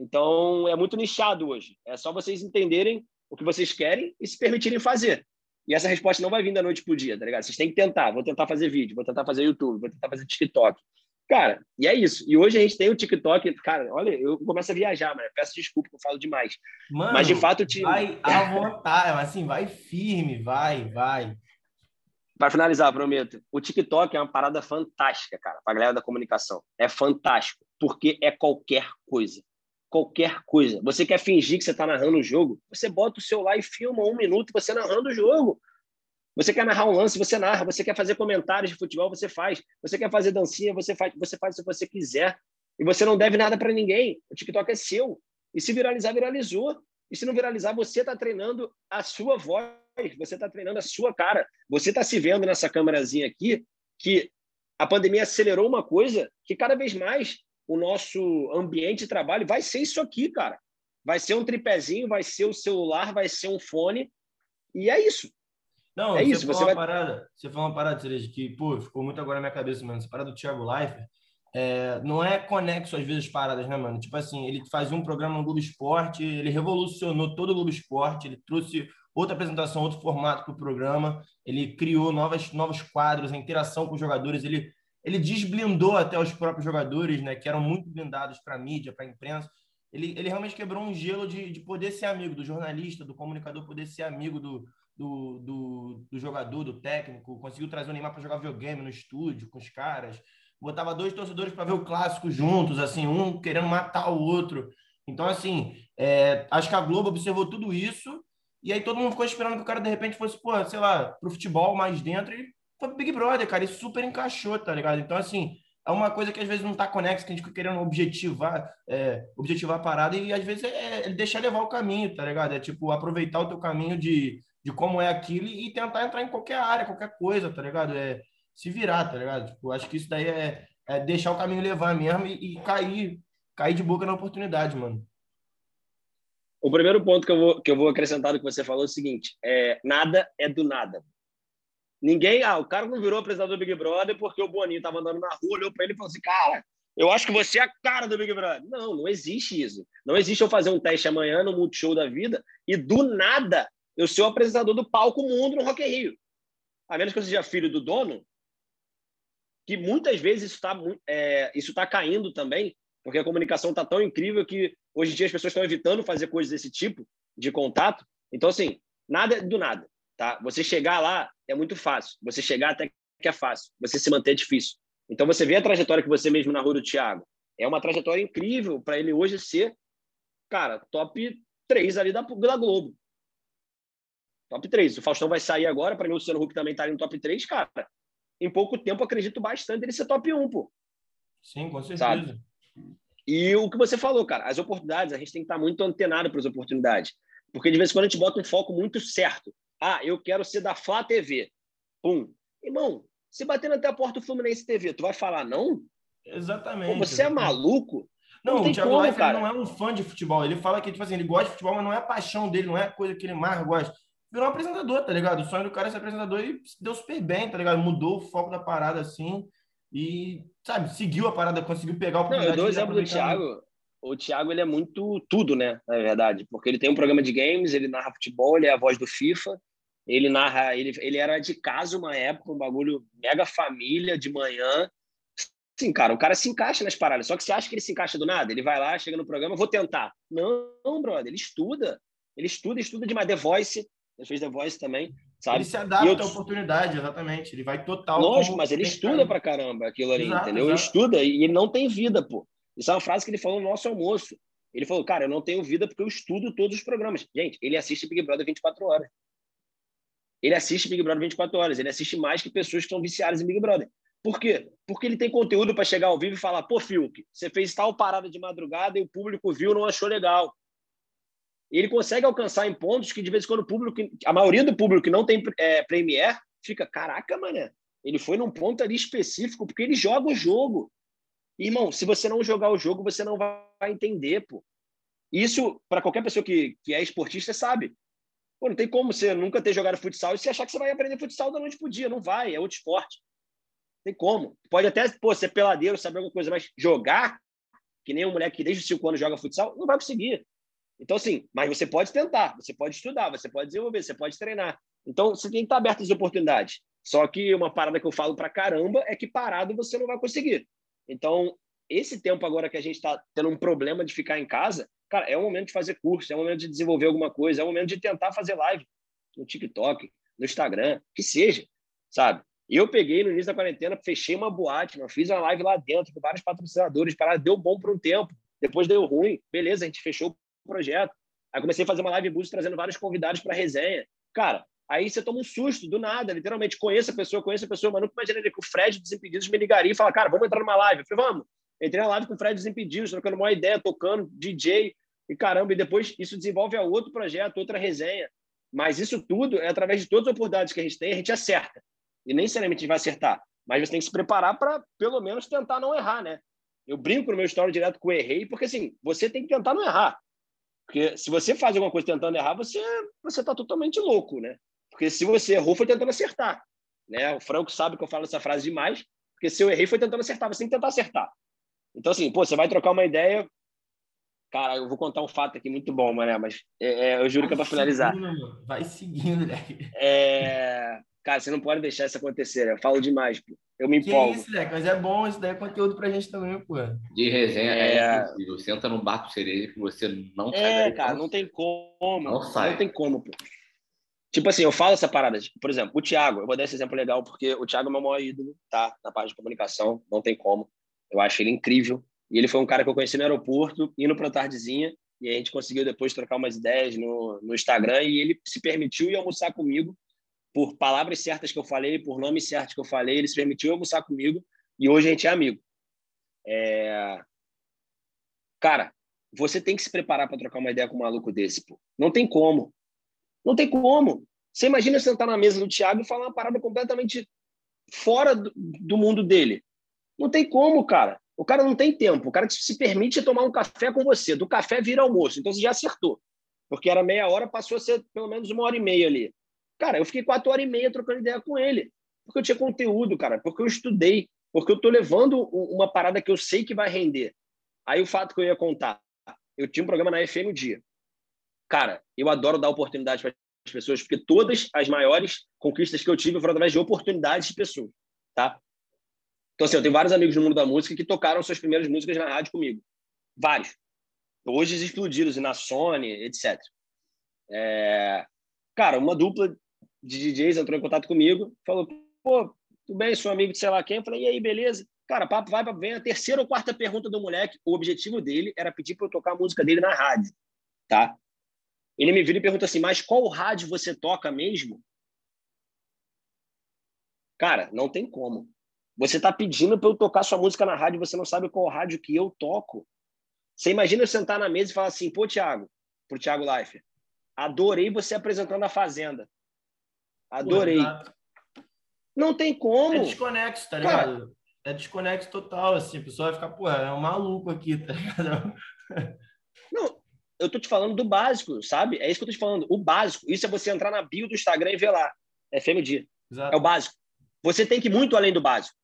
Então, é muito nichado hoje. É só vocês entenderem o que vocês querem e se permitirem fazer. E essa resposta não vai vir da noite para o dia, tá ligado? Vocês têm que tentar. Vou tentar fazer vídeo, vou tentar fazer YouTube, vou tentar fazer TikTok. Cara, e é isso. E hoje a gente tem o TikTok. Cara, olha, eu começo a viajar, mano. Peço desculpa que eu falo demais. Mano, Mas de fato, te...
vai à vontade, assim, vai firme, vai, vai.
Para finalizar, prometo. O TikTok é uma parada fantástica, cara, para a galera da comunicação. É fantástico, porque é qualquer coisa qualquer coisa. Você quer fingir que você está narrando o jogo? Você bota o celular e filma um minuto você narrando o jogo. Você quer narrar um lance, você narra. Você quer fazer comentários de futebol, você faz. Você quer fazer dancinha, você faz. Você faz se você quiser. E você não deve nada para ninguém. O TikTok é seu. E se viralizar, viralizou. E se não viralizar, você está treinando a sua voz, você está treinando a sua cara. Você está se vendo nessa câmerazinha aqui que a pandemia acelerou uma coisa que cada vez mais o nosso ambiente de trabalho vai ser isso aqui, cara. Vai ser um tripézinho, vai ser o celular, vai ser um fone. E é isso.
Não, é isso. Você vai... parada, você falou uma parada, Cereja, que pô, ficou muito agora na minha cabeça, mano. Essa parada do Thiago Leifert é, não é conexo às vezes paradas, né, mano? Tipo assim, ele fazia um programa no Globo Esporte, ele revolucionou todo o Globo Esporte, ele trouxe outra apresentação, outro formato para o programa, ele criou novas, novos quadros, a interação com os jogadores, ele, ele desblindou até os próprios jogadores, né, que eram muito blindados para a mídia, para a imprensa. Ele, ele realmente quebrou um gelo de, de poder ser amigo do jornalista, do comunicador, poder ser amigo do, do, do, do jogador, do técnico, conseguiu trazer o Neymar para jogar videogame no estúdio com os caras botava dois torcedores para ver o clássico juntos, assim, um querendo matar o outro. Então, assim, é, acho que a Globo observou tudo isso e aí todo mundo ficou esperando que o cara, de repente, fosse, pô, sei lá, pro futebol mais dentro e foi Big Brother, cara, e super encaixou, tá ligado? Então, assim, é uma coisa que às vezes não tá conexo, que a gente fica querendo objetivar, é, objetivar a parada e às vezes é, é deixar levar o caminho, tá ligado? É tipo aproveitar o teu caminho de, de como é aquilo e tentar entrar em qualquer área, qualquer coisa, tá ligado? É, se virar, tá ligado? Tipo, acho que isso daí é, é deixar o caminho levar mesmo e, e, cair, cair de boca na oportunidade, mano.
O primeiro ponto que eu vou, que eu vou acrescentar do que você falou é o seguinte: é, nada é do nada. Ninguém, ah, o cara não virou apresentador do Big Brother porque o Boninho tava andando na rua, olhou para ele e falou assim: cara, eu acho que você é a cara do Big Brother. Não, não existe isso. Não existe eu fazer um teste amanhã no Multishow da vida e do nada eu ser o apresentador do palco mundo no Rock in Rio. A menos que eu seja filho do dono, que muitas vezes isso está é, isso tá caindo também, porque a comunicação está tão incrível que hoje em dia as pessoas estão evitando fazer coisas desse tipo de contato. Então, assim, nada é do nada. Tá? Você chegar lá é muito fácil. Você chegar até que é fácil. Você se manter é difícil. Então, você vê a trajetória que você mesmo na rua do Thiago. É uma trajetória incrível para ele hoje ser, cara, top 3 ali da, da Globo. Top 3. O Faustão vai sair agora, para mim o Luciano Huck também está ali no top 3, cara em pouco tempo, acredito bastante ele ser top 1, pô.
Sim, com certeza.
Sabe? E o que você falou, cara, as oportunidades, a gente tem que estar muito antenado para as oportunidades. Porque de vez em quando a gente bota um foco muito certo. Ah, eu quero ser da Flá TV. Pum. Irmão, se bater até a porta do Fluminense TV, tu vai falar não?
Exatamente.
Pô, você é maluco?
Não, não o Thiago como, Leifert não é um fã de futebol. Ele fala que, tipo assim, ele gosta de futebol, mas não é a paixão dele, não é a coisa que ele mais gosta virou um apresentador, tá ligado? O sonho do cara é ser apresentador e deu super bem, tá ligado? Mudou o foco da parada assim e, sabe, seguiu a parada, conseguiu pegar o
Não, eu dou o exemplo do Thiago. O Thiago, ele é muito tudo, né? Na verdade, porque ele tem um programa de games, ele narra futebol, ele é a voz do FIFA, ele narra, ele, ele era de casa uma época, um bagulho mega família de manhã. Sim, cara, o cara se encaixa nas paradas. Só que você acha que ele se encaixa do nada? Ele vai lá, chega no programa, vou tentar. Não, não brother, ele estuda. Ele estuda, estuda demais. The Voice, ele fez The Voice também, sabe?
Ele se adapta eu... à oportunidade, exatamente. Ele vai total.
Lógico, mas ele estuda pra caramba aquilo ali, exato, entendeu? Exato. Ele estuda e ele não tem vida, pô. Isso é uma frase que ele falou no nosso almoço. Ele falou, cara, eu não tenho vida porque eu estudo todos os programas. Gente, ele assiste Big Brother 24 horas. Ele assiste Big Brother 24 horas. Ele assiste mais que pessoas que estão viciadas em Big Brother. Por quê? Porque ele tem conteúdo para chegar ao vivo e falar: pô, Fiuk, você fez tal parada de madrugada e o público viu não achou legal ele consegue alcançar em pontos que, de vez em quando, o público, a maioria do público que não tem é, Premiere fica, caraca, mané, ele foi num ponto ali específico, porque ele joga o jogo. Irmão, se você não jogar o jogo, você não vai entender, pô. Isso, para qualquer pessoa que, que é esportista, sabe. Pô, não tem como você nunca ter jogado futsal e você achar que você vai aprender futsal da noite pro dia. Não vai, é outro esporte. Tem como. Pode até pô, ser peladeiro, saber alguma coisa, mas jogar, que nem um moleque que desde os 5 anos joga futsal, não vai conseguir. Então, assim, mas você pode tentar, você pode estudar, você pode desenvolver, você pode treinar. Então, você tem que estar aberto às oportunidades. Só que uma parada que eu falo para caramba é que parado você não vai conseguir. Então, esse tempo agora que a gente está tendo um problema de ficar em casa, cara, é o momento de fazer curso, é o momento de desenvolver alguma coisa, é o momento de tentar fazer live no TikTok, no Instagram, que seja, sabe? Eu peguei no início da quarentena, fechei uma boate, não fiz uma live lá dentro com vários patrocinadores, para deu bom por um tempo, depois deu ruim, beleza, a gente fechou projeto. Aí comecei a fazer uma live boost trazendo vários convidados para resenha. Cara, aí você toma um susto do nada, literalmente. Conheço a pessoa, conheço a pessoa, mas nunca imaginei que o Fred dos Impedidos me ligaria e falar, cara, vamos entrar numa live. Eu falei, vamos. Entrei live com o Fred dos Impedidos, trocando uma ideia, tocando, DJ. e caramba, e depois isso desenvolve a outro projeto, outra resenha. Mas isso tudo é através de todas as oportunidades que a gente tem, a gente acerta. E nem necessariamente a gente vai acertar, mas você tem que se preparar para, pelo menos, tentar não errar, né? Eu brinco no meu história direto com errei, porque assim, você tem que tentar não errar. Porque se você faz alguma coisa tentando errar, você você está totalmente louco, né? Porque se você errou, foi tentando acertar. Né? O Franco sabe que eu falo essa frase demais, porque se eu errei, foi tentando acertar. Você tem que tentar acertar. Então, assim, pô, você vai trocar uma ideia. Cara, eu vou contar um fato aqui muito bom, mané, mas é, é, eu juro vai que é para finalizar.
Seguindo, vai seguindo, né?
É... Cara, você não pode deixar isso acontecer. Né? Eu falo demais, pô. Eu me empolgo.
Que isso, Leque, mas é bom, isso daí é conteúdo pra gente também, pô.
De resenha é, é impossível. Senta num barco cereja que você não
sai. É, cara, não tem como. Não sai. Não tem como, pô. Tipo assim, eu falo essa parada. Por exemplo, o Thiago, eu vou dar esse exemplo legal, porque o Thiago é meu maior ídolo, tá? Na parte de comunicação, não tem como. Eu acho ele incrível. E ele foi um cara que eu conheci no aeroporto, indo para tardezinha, e a gente conseguiu depois trocar umas ideias no, no Instagram, e ele se permitiu ir almoçar comigo por palavras certas que eu falei, por nomes certos que eu falei, ele se permitiu almoçar comigo, e hoje a gente é amigo. É... Cara, você tem que se preparar para trocar uma ideia com um maluco desse, pô. Não tem como. Não tem como. Você imagina sentar na mesa do Thiago e falar uma parada completamente fora do, do mundo dele. Não tem como, cara. O cara não tem tempo. O cara se permite tomar um café com você. Do café vira almoço. Então você já acertou. Porque era meia hora, passou a ser pelo menos uma hora e meia ali. Cara, eu fiquei quatro horas e meia trocando ideia com ele. Porque eu tinha conteúdo, cara. Porque eu estudei. Porque eu tô levando uma parada que eu sei que vai render. Aí o fato que eu ia contar. Eu tinha um programa na FM o dia. Cara, eu adoro dar oportunidade para as pessoas, porque todas as maiores conquistas que eu tive foram através de oportunidades de pessoas, tá? Então, assim, eu tenho vários amigos no mundo da música que tocaram suas primeiras músicas na rádio comigo. Vários. Hoje explodiram, na Sony, etc. É... Cara, uma dupla de DJs entrou em contato comigo, falou, pô, tudo bem, sou amigo de sei lá quem. Eu falei, e aí, beleza? Cara, papo vai, para vem. A terceira ou quarta pergunta do moleque, o objetivo dele era pedir para eu tocar a música dele na rádio, tá? Ele me vira e pergunta assim: Mas qual rádio você toca mesmo? Cara, não tem como. Você está pedindo para eu tocar sua música na rádio, você não sabe qual rádio que eu toco. Você imagina eu sentar na mesa e falar assim: Pô, Thiago, pro Thiago Life, adorei você apresentando a Fazenda. Adorei. Pô, não tem como. É
desconexo, tá ligado? Cara, é desconexo total, assim. A pessoa vai ficar, pô, é um maluco aqui, tá ligado? [laughs]
Não, eu tô te falando do básico, sabe? É isso que eu tô te falando. O básico. Isso é você entrar na bio do Instagram e ver lá. É FMD. Exato. É o básico. Você tem que ir muito além do básico.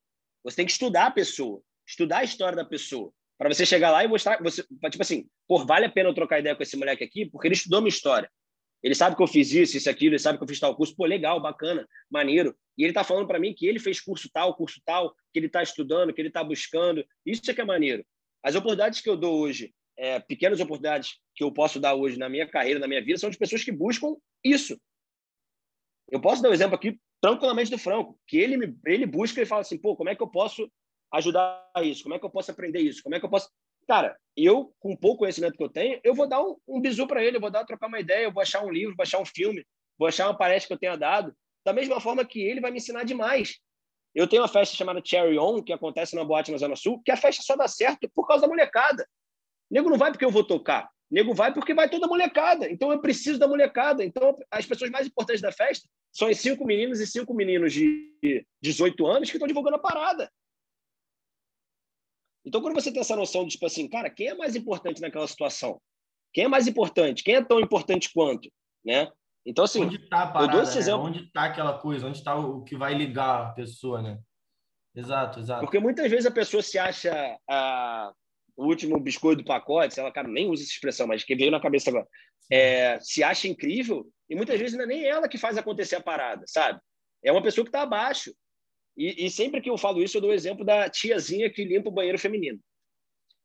Você tem que estudar a pessoa, estudar a história da pessoa, para você chegar lá e mostrar, você, tipo assim, pô, vale a pena eu trocar ideia com esse moleque aqui, porque ele estudou minha história. Ele sabe que eu fiz isso, isso, aquilo, ele sabe que eu fiz tal curso, pô, legal, bacana, maneiro. E ele tá falando para mim que ele fez curso tal, curso tal, que ele tá estudando, que ele tá buscando. Isso é que é maneiro. As oportunidades que eu dou hoje é, pequenas oportunidades que eu posso dar hoje na minha carreira, na minha vida, são de pessoas que buscam isso. Eu posso dar um exemplo aqui tranquilamente do Franco, que ele, ele busca e fala assim, pô, como é que eu posso ajudar isso? Como é que eu posso aprender isso? Como é que eu posso... Cara, eu, com o pouco conhecimento que eu tenho, eu vou dar um, um bisu para ele, eu vou dar, trocar uma ideia, eu vou achar um livro, vou achar um filme, vou achar uma palestra que eu tenha dado, da mesma forma que ele vai me ensinar demais. Eu tenho uma festa chamada Cherry On, que acontece na boate na Zona Sul, que a festa só dá certo por causa da molecada. Nego não vai porque eu vou tocar. Nego vai porque vai toda a molecada. Então eu preciso da molecada. Então as pessoas mais importantes da festa são os cinco meninos e cinco meninos de 18 anos que estão divulgando a parada. Então quando você tem essa noção de tipo assim, cara, quem é mais importante naquela situação? Quem é mais importante? Quem é tão importante quanto, né? Então assim,
onde está a parada, né? onde está aquela coisa, onde está o que vai ligar a pessoa, né? Exato, exato.
Porque muitas vezes a pessoa se acha ah, o último biscoito do pacote, sei lá, cara, nem usa essa expressão, mas que veio na cabeça agora, é, se acha incrível e muitas vezes não é nem ela que faz acontecer a parada, sabe? É uma pessoa que está abaixo. E, e, sempre que eu falo isso, eu dou o exemplo da tiazinha que limpa o banheiro feminino.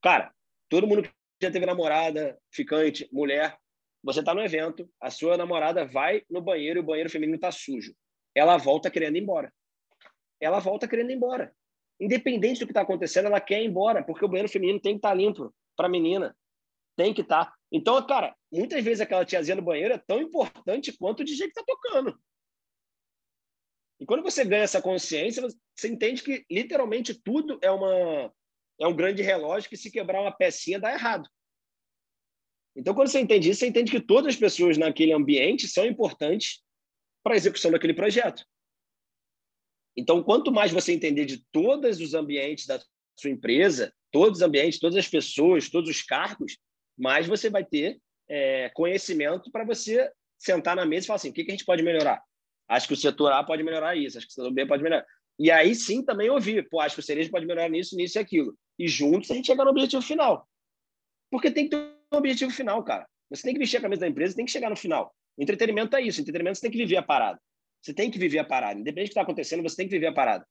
Cara, todo mundo que já teve namorada, ficante, mulher, você está no evento, a sua namorada vai no banheiro e o banheiro feminino está sujo. Ela volta querendo ir embora. Ela volta querendo ir embora independente do que está acontecendo, ela quer ir embora, porque o banheiro feminino tem que estar tá limpo para a menina. Tem que estar. Tá. Então, cara, muitas vezes aquela tiazinha no banheiro é tão importante quanto o DJ que está tocando. E quando você ganha essa consciência, você entende que literalmente tudo é uma é um grande relógio que se quebrar uma pecinha dá errado. Então, quando você entende isso, você entende que todas as pessoas naquele ambiente são importantes para a execução daquele projeto. Então, quanto mais você entender de todos os ambientes da sua empresa, todos os ambientes, todas as pessoas, todos os cargos, mais você vai ter é, conhecimento para você sentar na mesa e falar assim: o que, que a gente pode melhorar? Acho que o setor A pode melhorar isso, acho que o setor B pode melhorar. E aí sim também ouvir, pô, acho que o cereja pode melhorar nisso, nisso e aquilo. E juntos a gente chega no objetivo final. Porque tem que ter um objetivo final, cara. Você tem que vestir a camisa da empresa, tem que chegar no final. Entretenimento é isso. Entretenimento você tem que viver a parada. Você tem que viver a parada. Independente do que está acontecendo, você tem que viver a parada.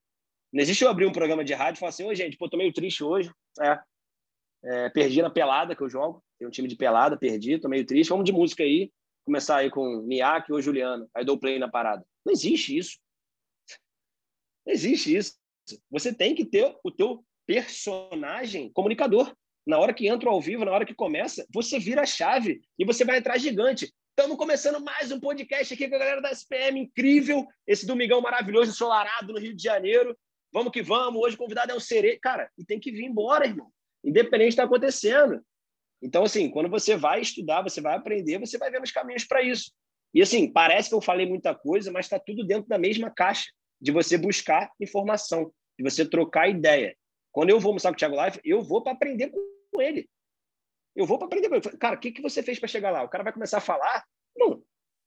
Não existe eu abrir um programa de rádio e falar assim, ô gente, pô, tô meio triste hoje. É, é, perdi na pelada que eu jogo. Tem um time de pelada, perdi, tô meio triste. Vamos de música aí. Começar aí com Miak ou Juliano. Aí dou play na parada. Não existe isso. Não existe isso. Você tem que ter o teu personagem comunicador. Na hora que entra ao vivo, na hora que começa, você vira a chave e você vai entrar gigante. Estamos começando mais um podcast aqui com a galera da SPM, incrível. Esse domingão maravilhoso, ensolarado no Rio de Janeiro. Vamos que vamos. Hoje o convidado é o Sere. Cara, e tem que vir embora, irmão. Independente do que está acontecendo. Então, assim, quando você vai estudar, você vai aprender, você vai ver os caminhos para isso. E, assim, parece que eu falei muita coisa, mas está tudo dentro da mesma caixa de você buscar informação, de você trocar ideia. Quando eu vou almoçar com o Thiago Live, eu vou para aprender com ele. Eu vou para aprender. Cara, o que, que você fez para chegar lá? O cara vai começar a falar. Não,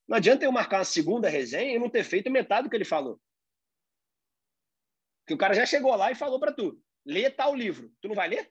não adianta eu marcar uma segunda resenha e não ter feito metade do que ele falou. Porque o cara já chegou lá e falou para tu: lê tal livro. Tu não vai ler?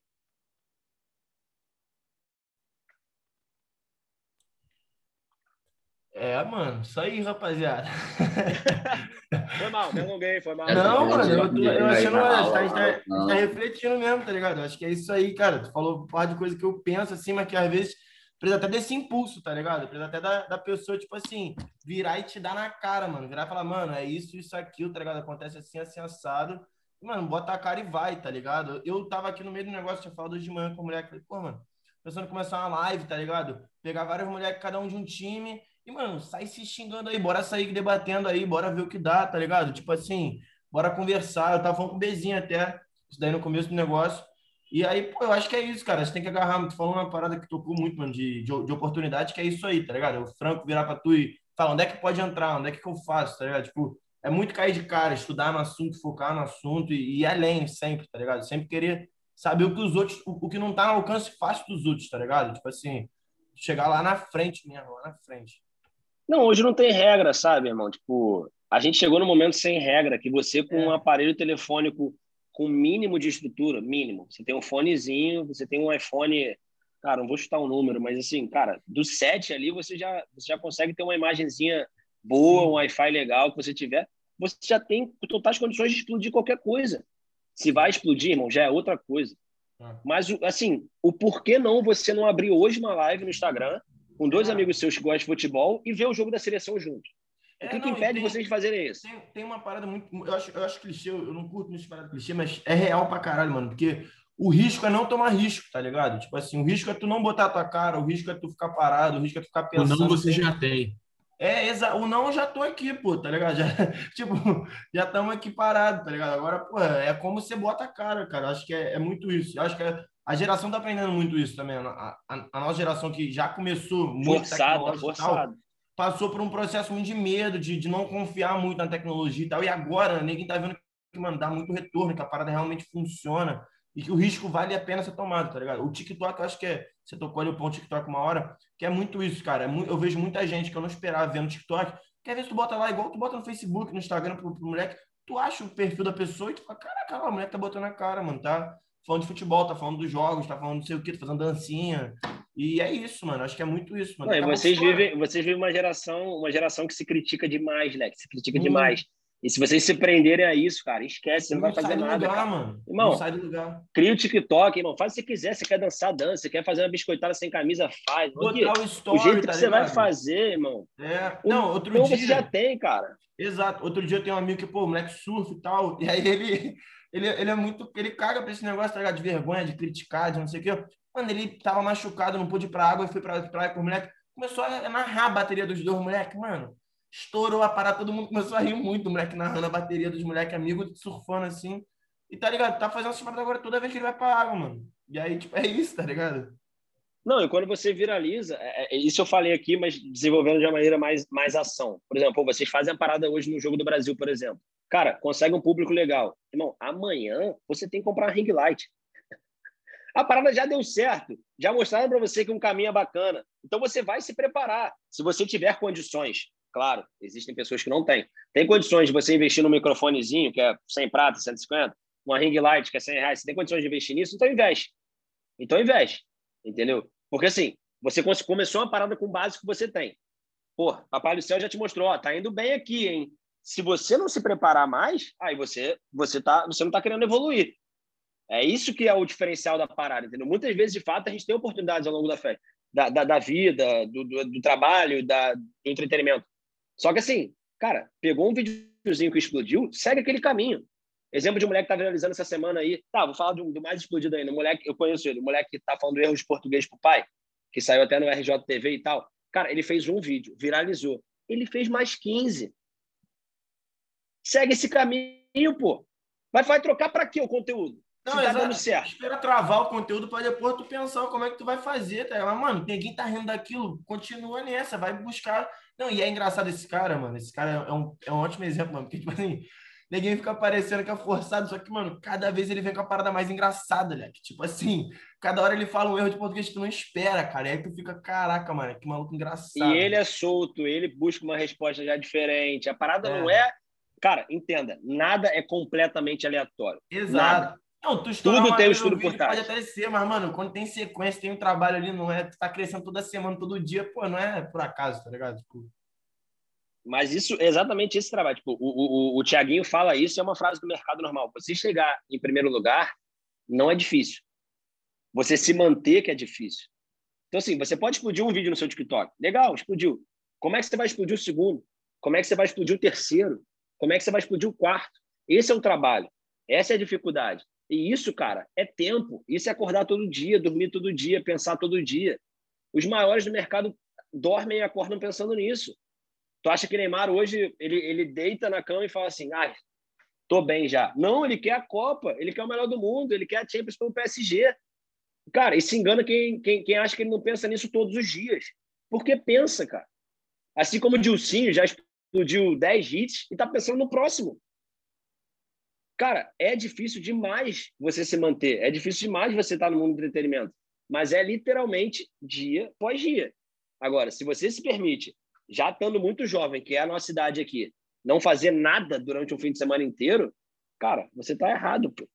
É, mano, isso aí, rapaziada. [laughs]
Foi mal, me alonguei, foi mal.
Não, mano, eu, tô, eu achando, a gente tá, tá, tá refletindo mesmo, tá ligado? Eu acho que é isso aí, cara. Tu falou um par de coisa que eu penso, assim, mas que às vezes precisa até desse impulso, tá ligado? Precisa até da, da pessoa, tipo assim, virar e te dar na cara, mano. Virar e falar, mano, é isso, isso, aquilo, tá ligado? Acontece assim, assim, assado. mano, bota a cara e vai, tá ligado? Eu tava aqui no meio do negócio, tinha falado hoje de manhã com a mulher, falei, pô, mano, pensando em começar uma live, tá ligado? Pegar várias mulheres, cada um de um time e, mano, sai se xingando aí, bora sair debatendo aí, bora ver o que dá, tá ligado? Tipo assim, bora conversar. Eu tava falando com o Bezinho até, isso daí no começo do negócio. E aí, pô, eu acho que é isso, cara. Você tem que agarrar. Tu falou uma parada que tocou muito, mano, de, de, de, oportunidade, que é isso aí, tá ligado? O Franco virar pra tu e falar onde é que pode entrar, onde é que eu faço, tá ligado? Tipo, é muito cair de cara, estudar no assunto, focar no assunto e, e além sempre, tá ligado? Sempre querer saber o que os outros, o, o que não tá no alcance fácil dos outros, tá ligado? Tipo assim, chegar lá na frente mesmo, lá na frente.
Não, hoje não tem regra, sabe, irmão? Tipo, a gente chegou no momento sem regra, que você com é. um aparelho telefônico com mínimo de estrutura, mínimo. Você tem um fonezinho, você tem um iPhone, cara, não vou chutar um número, mas assim, cara, do 7 ali você já, você já consegue ter uma imagenzinha boa, um Wi-Fi legal que você tiver, você já tem totais condições de explodir qualquer coisa. Se vai explodir, irmão, já é outra coisa. É. Mas, assim, o porquê não você não abrir hoje uma live no Instagram com dois amigos seus que gostam de futebol e ver o jogo da seleção junto. O que, é, que impede tem, vocês de fazerem isso?
Tem, tem, uma parada muito. Eu acho, eu acho clichê, eu não curto muito parada clichê, mas é real pra caralho, mano. Porque o risco é não tomar risco, tá ligado? Tipo assim, o risco é tu não botar a tua cara, o risco é tu ficar parado, o risco é tu ficar pensando.
O não você já tem.
É, exato. O não eu já tô aqui, pô, tá ligado? [laughs] Já, tipo, já estamos aqui parados, tá ligado? Agora, pô, é como você bota a cara, cara. Acho que é, é muito isso. Acho que é, a geração tá aprendendo muito isso também. A, a, a nossa geração que já começou muito
forçada, forçada.
passou por um processo muito de medo, de, de não confiar muito na tecnologia e tal. E agora, ninguém tá vendo que, mano, dá muito retorno, que a parada realmente funciona e que o risco vale a pena ser tomado, tá ligado? O TikTok, eu acho que é. Você tocou ali o ponto TikTok uma hora, que é muito isso, cara. É eu vejo muita gente que eu não esperava ver no TikTok. Quer ver se tu bota lá, igual tu bota no Facebook, no Instagram pro, pro moleque, tu acha o perfil da pessoa e tu fala, caraca, a moleque tá botando a cara, mano, tá? Falando de futebol, tá falando dos jogos, tá falando não sei o que, tá fazendo dancinha. E é isso, mano. Acho que é muito isso, mano.
Não, vocês, vivem, vocês vivem uma geração, uma geração que se critica demais, né? Que se critica hum. demais. E se vocês se prenderem a isso, cara, esquece, você não, não vai fazer nada. Lugar,
mano.
Irmão,
não sai do lugar.
Cria o TikTok, irmão. Faz o que você quiser. Você quer dançar, dança. Você quer fazer uma biscoitada sem camisa, faz.
Botar o, story,
o jeito tá que você vai fazer, irmão.
É. Não, outro
então
dia.
você já tem, cara.
Exato. Outro dia eu tenho um amigo que, pô, moleque surf e tal. E aí ele, ele, ele é muito. Ele caga pra esse negócio, tá ligado? De vergonha, de criticar, de não sei o quê. Mano, ele tava machucado, não pôde ir pra água foi pra praia com o moleque. Começou a narrar a bateria dos dois moleques, mano estourou a parada, todo mundo começou a rir muito, o moleque narrando a bateria dos moleques amigos, surfando assim. E tá ligado? Tá fazendo essa parada agora toda vez que ele vai pra água, mano. E aí, tipo, é isso, tá ligado?
Não, e quando você viraliza, é, é, isso eu falei aqui, mas desenvolvendo de uma maneira mais, mais ação. Por exemplo, vocês fazem a parada hoje no Jogo do Brasil, por exemplo. Cara, consegue um público legal. Irmão, amanhã você tem que comprar uma ring light. [laughs] A parada já deu certo, já mostraram para você que um caminho é bacana. Então você vai se preparar. Se você tiver condições, claro, existem pessoas que não têm. Tem condições de você investir num microfonezinho, que é 100 prata, 150, uma ring light, que é 100 reais. Você tem condições de investir nisso, então investe. Então investe. Entendeu? Porque assim, você começou uma parada com básico que você tem. Pô, Papai do Céu já te mostrou, ó, tá indo bem aqui, hein? Se você não se preparar mais, aí você você tá, você não está querendo evoluir. É isso que é o diferencial da parada, entendeu? Muitas vezes, de fato, a gente tem oportunidades ao longo da fé, da, da, da vida, do, do, do, trabalho, da, do entretenimento. Só que assim, cara, pegou um videozinho que explodiu, segue aquele caminho. Exemplo de um moleque que tá viralizando essa semana aí. Tá, vou falar do, do mais explodido ainda. Moleque, eu conheço ele, o moleque que tá falando erros de português pro pai, que saiu até no RJTV e tal. Cara, ele fez um vídeo, viralizou. Ele fez mais 15. Segue esse caminho, pô. Vai, vai trocar para quê o conteúdo?
Não, tá dando certo. Espera travar o conteúdo para depois tu pensar como é que tu vai fazer, tá? Mas, mano, ninguém tá rindo daquilo, continua nessa, vai buscar. Não, e é engraçado esse cara, mano. Esse cara é um, é um ótimo exemplo, mano. Porque, tipo assim, ninguém fica parecendo que é forçado, só que, mano, cada vez ele vem com a parada mais engraçada, né? Que, tipo assim, cada hora ele fala um erro de português que tu não espera, cara. E aí tu fica, caraca, mano, que maluco engraçado.
E ele é solto, ele busca uma resposta já diferente. A parada é. não é. Cara, entenda, nada é completamente aleatório.
Exato. Nada. Não, tu Tudo tem um estudo por trás. Pode até ser, mas, mano, quando tem sequência, tem um trabalho ali, não é? Tu tá crescendo toda semana, todo dia, pô, não é por acaso, tá ligado? Tipo...
Mas isso, exatamente esse trabalho. Tipo, o, o, o Tiaguinho fala isso, é uma frase do mercado normal. Você chegar em primeiro lugar não é difícil. Você se manter que é difícil. Então, assim, você pode explodir um vídeo no seu TikTok. Legal, explodiu. Como é que você vai explodir o segundo? Como é que você vai explodir o terceiro? Como é que você vai explodir o quarto? Esse é o trabalho. Essa é a dificuldade. E isso, cara, é tempo. Isso é acordar todo dia, dormir todo dia, pensar todo dia. Os maiores do mercado dormem e acordam pensando nisso. Tu acha que Neymar hoje ele, ele deita na cama e fala assim: ah, tô bem já. Não, ele quer a Copa, ele quer o melhor do mundo, ele quer a Champions pelo PSG. Cara, e se engana quem, quem, quem acha que ele não pensa nisso todos os dias. Porque pensa, cara. Assim como o Dilcinho já explodiu 10 hits e tá pensando no próximo. Cara, é difícil demais você se manter, é difícil demais você estar no mundo do entretenimento, mas é literalmente dia após dia. Agora, se você se permite, já estando muito jovem, que é a nossa idade aqui, não fazer nada durante um fim de semana inteiro, cara, você está errado, pô.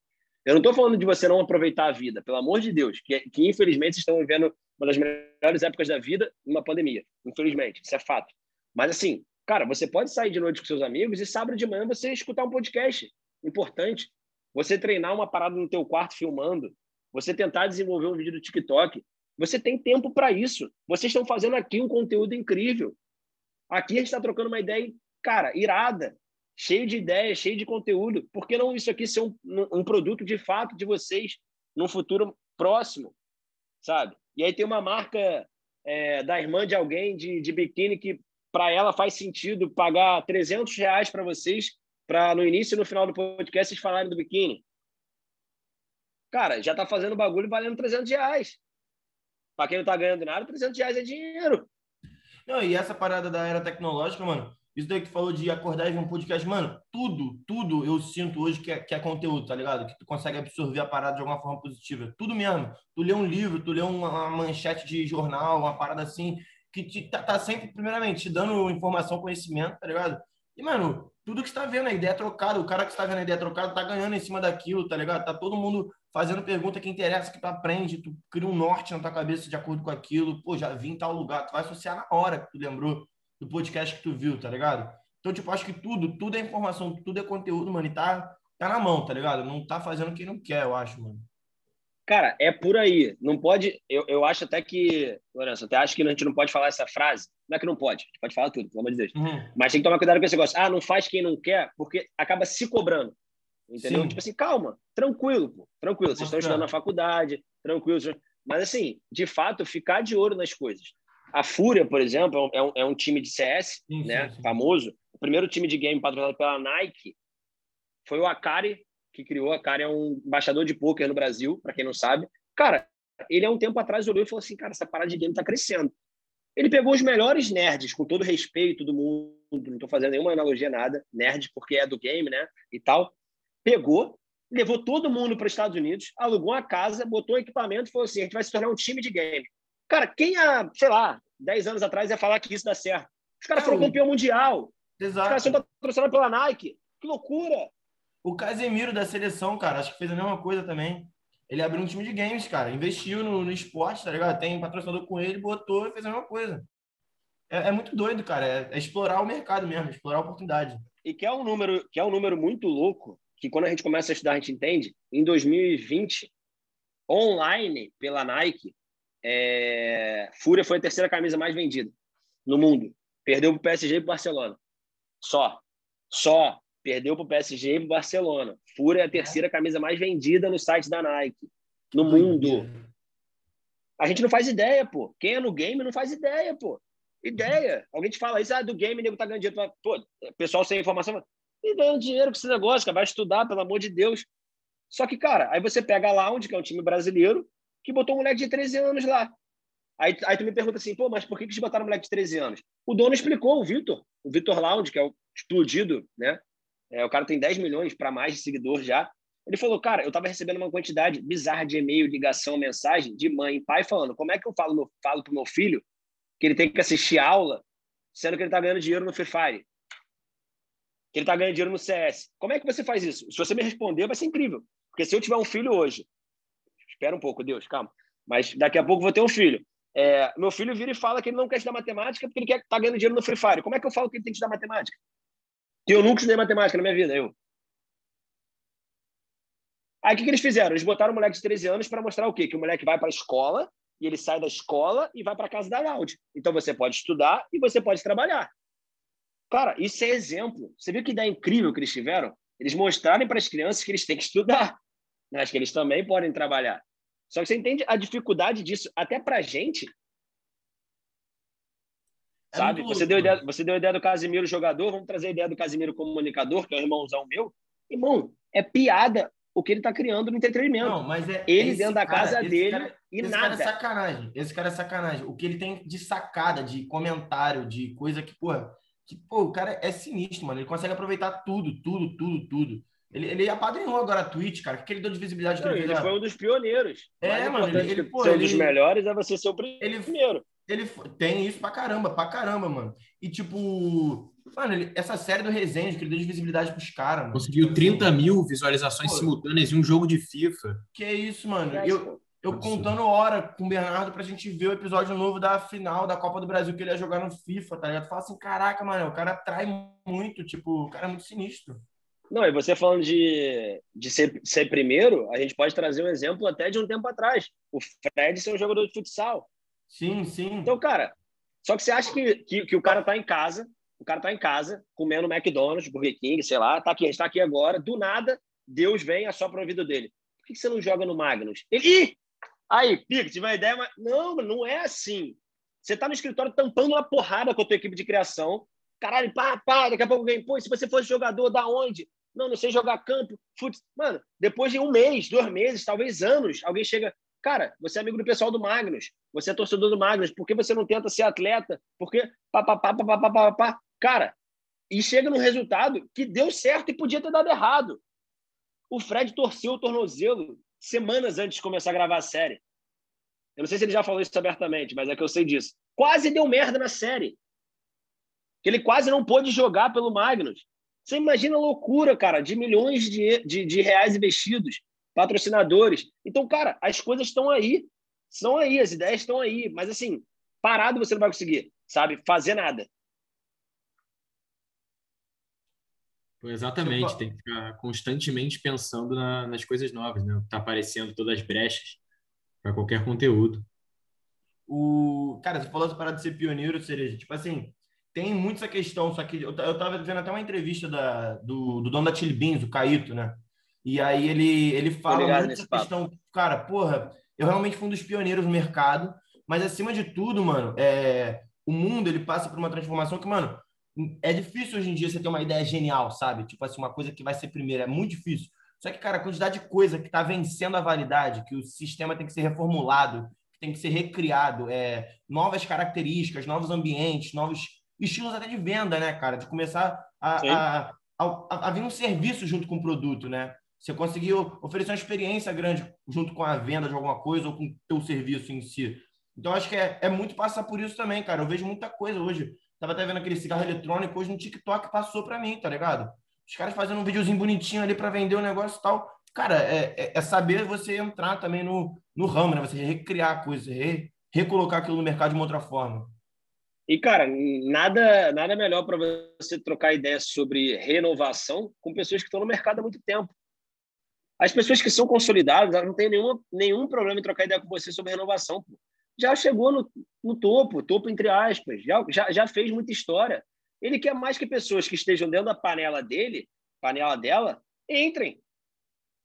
Eu não estou falando de você não aproveitar a vida, pelo amor de Deus, que, que infelizmente vocês estão vivendo uma das melhores épocas da vida numa pandemia, infelizmente, isso é fato. Mas assim, cara, você pode sair de noite com seus amigos e sábado de manhã você escutar um podcast importante. Você treinar uma parada no teu quarto filmando, você tentar desenvolver um vídeo do TikTok, você tem tempo para isso. Vocês estão fazendo aqui um conteúdo incrível. Aqui a gente está trocando uma ideia, cara, irada, cheio de ideias, cheio de conteúdo. Por que não isso aqui ser um, um produto de fato de vocês num futuro próximo, sabe? E aí tem uma marca é, da irmã de alguém de, de biquíni que para ela faz sentido pagar 300 reais para vocês para no início e no final do podcast vocês falarem do biquíni. Cara, já tá fazendo bagulho valendo 300 reais. Para quem não tá ganhando nada, 300 reais é dinheiro.
Não, e essa parada da era tecnológica, mano, isso daí que tu falou de acordar e ver um podcast, mano, tudo, tudo eu sinto hoje que é, que é conteúdo, tá ligado? Que tu consegue absorver a parada de alguma forma positiva. Tudo mesmo. Tu lê um livro, tu lê uma, uma manchete de jornal, uma parada assim, que te, tá, tá sempre, primeiramente, te dando informação, conhecimento, tá ligado? E, mano, tudo que está vendo a ideia trocada, o cara que está vendo a ideia trocada tá ganhando em cima daquilo, tá ligado? Tá todo mundo fazendo pergunta que interessa, que tu aprende, tu cria um norte na tua cabeça de acordo com aquilo. Pô, já vim em tal lugar, tu vai associar na hora que tu lembrou do podcast que tu viu, tá ligado? Então, tipo, acho que tudo, tudo é informação, tudo é conteúdo, mano, e tá, tá na mão, tá ligado? Não tá fazendo quem não quer, eu acho, mano.
Cara, é por aí. Não pode. Eu, eu acho até que. Lourenço, até acho que a gente não pode falar essa frase. Não é que não pode, a gente pode falar tudo, pelo amor de Deus. Uhum. Mas tem que tomar cuidado com esse negócio. Ah, não faz quem não quer, porque acaba se cobrando. Entendeu? Sim. Tipo assim, calma, tranquilo, pô, tranquilo. Vocês estão estudando na faculdade, tranquilo. Mas, assim, de fato, ficar de olho nas coisas. A Fúria, por exemplo, é um, é um time de CS, sim, né? Sim, famoso. O primeiro time de game patrocinado pela Nike foi o Akari que criou. A cara é um embaixador de poker no Brasil, para quem não sabe. Cara, ele há um tempo atrás olhou e falou assim, cara, essa parada de game está crescendo. Ele pegou os melhores nerds, com todo respeito do mundo, não estou fazendo nenhuma analogia, nada, nerd porque é do game, né, e tal. Pegou, levou todo mundo para os Estados Unidos, alugou uma casa, botou um equipamento e falou assim, a gente vai se tornar um time de game. Cara, quem há, sei lá, 10 anos atrás ia falar que isso dá certo? Os caras foram campeão mundial. Exato. Os caras são patrocinados pela Nike. Que loucura!
O Casemiro da seleção, cara, acho que fez a mesma coisa também. Ele abriu um time de games, cara. Investiu no, no esporte, tá ligado? Tem patrocinador com ele, botou e fez a mesma coisa. É, é muito doido, cara. É, é, explorar o mercado mesmo, explorar a oportunidade.
E que é um número, que é um número muito louco, que quando a gente começa a estudar, a gente entende. Em 2020, online, pela Nike, é... Fúria foi a terceira camisa mais vendida no mundo. Perdeu para o PSG e para Barcelona. Só. Só. Perdeu para o PSG e para o Barcelona. Fúria é a terceira camisa mais vendida no site da Nike. No mundo. A gente não faz ideia, pô. Quem é no game não faz ideia, pô. Ideia. Alguém te fala isso, ah, do game, nego tá ganhando dinheiro. Pô, pessoal sem informação, e ganhando dinheiro com esse negócio, cara. Vai estudar, pelo amor de Deus. Só que, cara, aí você pega a Lounge, que é um time brasileiro, que botou um moleque de 13 anos lá. Aí, aí tu me pergunta assim, pô, mas por que, que eles botaram um moleque de 13 anos? O dono explicou, o Vitor, o Vitor Lounge, que é o explodido, né? É, o cara tem 10 milhões para mais de seguidor já. Ele falou, cara, eu estava recebendo uma quantidade bizarra de e-mail, ligação, mensagem de mãe e pai falando como é que eu falo, meu, falo pro meu filho que ele tem que assistir aula, sendo que ele está ganhando dinheiro no Free Fire, que ele está ganhando dinheiro no CS. Como é que você faz isso? Se você me responder, vai ser incrível. Porque se eu tiver um filho hoje, espera um pouco, Deus, calma, mas daqui a pouco vou ter um filho. É, meu filho vira e fala que ele não quer estudar matemática porque ele quer tá ganhando dinheiro no Free Fire. Como é que eu falo que ele tem que estudar matemática? Que eu nunca estudei matemática na minha vida, eu. Aí o que, que eles fizeram? Eles botaram o moleque de 13 anos para mostrar o quê? Que o moleque vai para a escola e ele sai da escola e vai para casa da Loud. Então você pode estudar e você pode trabalhar. Cara, isso é exemplo. Você viu que ideia incrível que eles tiveram? Eles mostrarem para as crianças que eles têm que estudar, mas que eles também podem trabalhar. Só que você entende a dificuldade disso até para a gente? É sabe? Você deu, ideia, você deu a ideia do Casimiro jogador, vamos trazer a ideia do Casimiro comunicador, que é o irmãozão meu. Irmão, é piada o que ele está criando no entretenimento. Não,
mas é
ele dentro da cara, casa dele
cara,
e
esse
nada.
Cara é sacanagem. Esse cara é sacanagem. O que ele tem de sacada, de comentário, de coisa que, porra, que, pô, o cara é sinistro, mano. Ele consegue aproveitar tudo, tudo, tudo, tudo. Ele, ele apadrinhou agora a Twitch, cara. O que ele deu de visibilidade
Não, ele, ele foi um dos pioneiros.
É, mano. Ele, ele, pô,
ser
um
dos melhores é você ser o primeiro.
Ele, ele tem isso pra caramba, pra caramba, mano. E, tipo, Mano, ele, essa série do Resende, que ele deu de visibilidade pros caras.
Conseguiu 30 mil visualizações Pô, simultâneas em um jogo de FIFA.
Que é isso, mano. Eu, eu contando hora com o Bernardo pra gente ver o episódio novo da final da Copa do Brasil que ele ia jogar no FIFA, tá ligado? Fala assim, caraca, mano, o cara atrai muito, tipo, o cara é muito sinistro.
Não, e você falando de, de ser, ser primeiro, a gente pode trazer um exemplo até de um tempo atrás. O Fred ser um jogador de futsal.
Sim, sim.
Então, cara, só que você acha que, que, que o cara tá em casa, o cara tá em casa, comendo McDonald's, Burger King, sei lá, tá aqui, a gente tá aqui agora, do nada, Deus vem assopra a vida dele. Por que você não joga no Magnus? Ele, Ih! Aí, Pico, tive uma ideia, mas... Não, não é assim. Você tá no escritório tampando uma porrada com a tua equipe de criação, caralho, pá, pá, daqui a pouco alguém, pô, se você fosse jogador, da onde? Não, não sei jogar campo, fute... Mano, depois de um mês, dois meses, talvez anos, alguém chega, Cara, você é amigo do pessoal do Magnus, você é torcedor do Magnus, por que você não tenta ser atleta? Por que pá, pá, pá, pá, pá, pá, pá, Cara, e chega num resultado que deu certo e podia ter dado errado. O Fred torceu o tornozelo semanas antes de começar a gravar a série. Eu não sei se ele já falou isso abertamente, mas é que eu sei disso. Quase deu merda na série. Que ele quase não pôde jogar pelo Magnus. Você imagina a loucura, cara, de milhões de, de, de reais investidos, patrocinadores. Então, cara, as coisas estão aí. Estão aí, as ideias estão aí. Mas, assim, parado você não vai conseguir, sabe? Fazer nada.
Exatamente, tem que ficar constantemente pensando na, nas coisas novas, né? Tá aparecendo todas as brechas para qualquer conteúdo.
O cara, você falou essa parada de ser pioneiro, cereja. Tipo assim, tem muito essa questão, só que eu, eu tava vendo até uma entrevista da, do, do dono da Chili Beans, o Caíto, né? E aí ele, ele fala muito essa questão, cara, porra, eu realmente fui um dos pioneiros no mercado, mas acima de tudo, mano, é, o mundo ele passa por uma transformação que, mano, é difícil hoje em dia você ter uma ideia genial, sabe? Tipo assim, uma coisa que vai ser primeira, é muito difícil. Só que, cara, a quantidade de coisa que está vencendo a validade, que o sistema tem que ser reformulado, que tem que ser recriado, é, novas características, novos ambientes, novos estilos até de venda, né, cara? De começar a, a, a, a vir um serviço junto com o produto, né? Você conseguiu oferecer uma experiência grande junto com a venda de alguma coisa ou com o teu serviço em si. Então, acho que é, é muito passar por isso também, cara. Eu vejo muita coisa hoje. Tava até vendo aquele cigarro eletrônico, hoje no TikTok passou para mim, tá ligado? Os caras fazendo um videozinho bonitinho ali para vender o negócio e tal. Cara, é, é, é, saber você entrar também no, no ramo, né? Você recriar coisas, re, recolocar aquilo no mercado de uma outra forma.
E, cara, nada, nada melhor para você trocar ideias sobre renovação com pessoas que estão no mercado há muito tempo. As pessoas que são consolidadas, elas não têm nenhuma, nenhum problema em trocar ideia com você sobre renovação. Pô. Já chegou no, no topo, topo entre aspas, já, já, já fez muita história. Ele quer mais que pessoas que estejam dentro da panela dele, panela dela, entrem.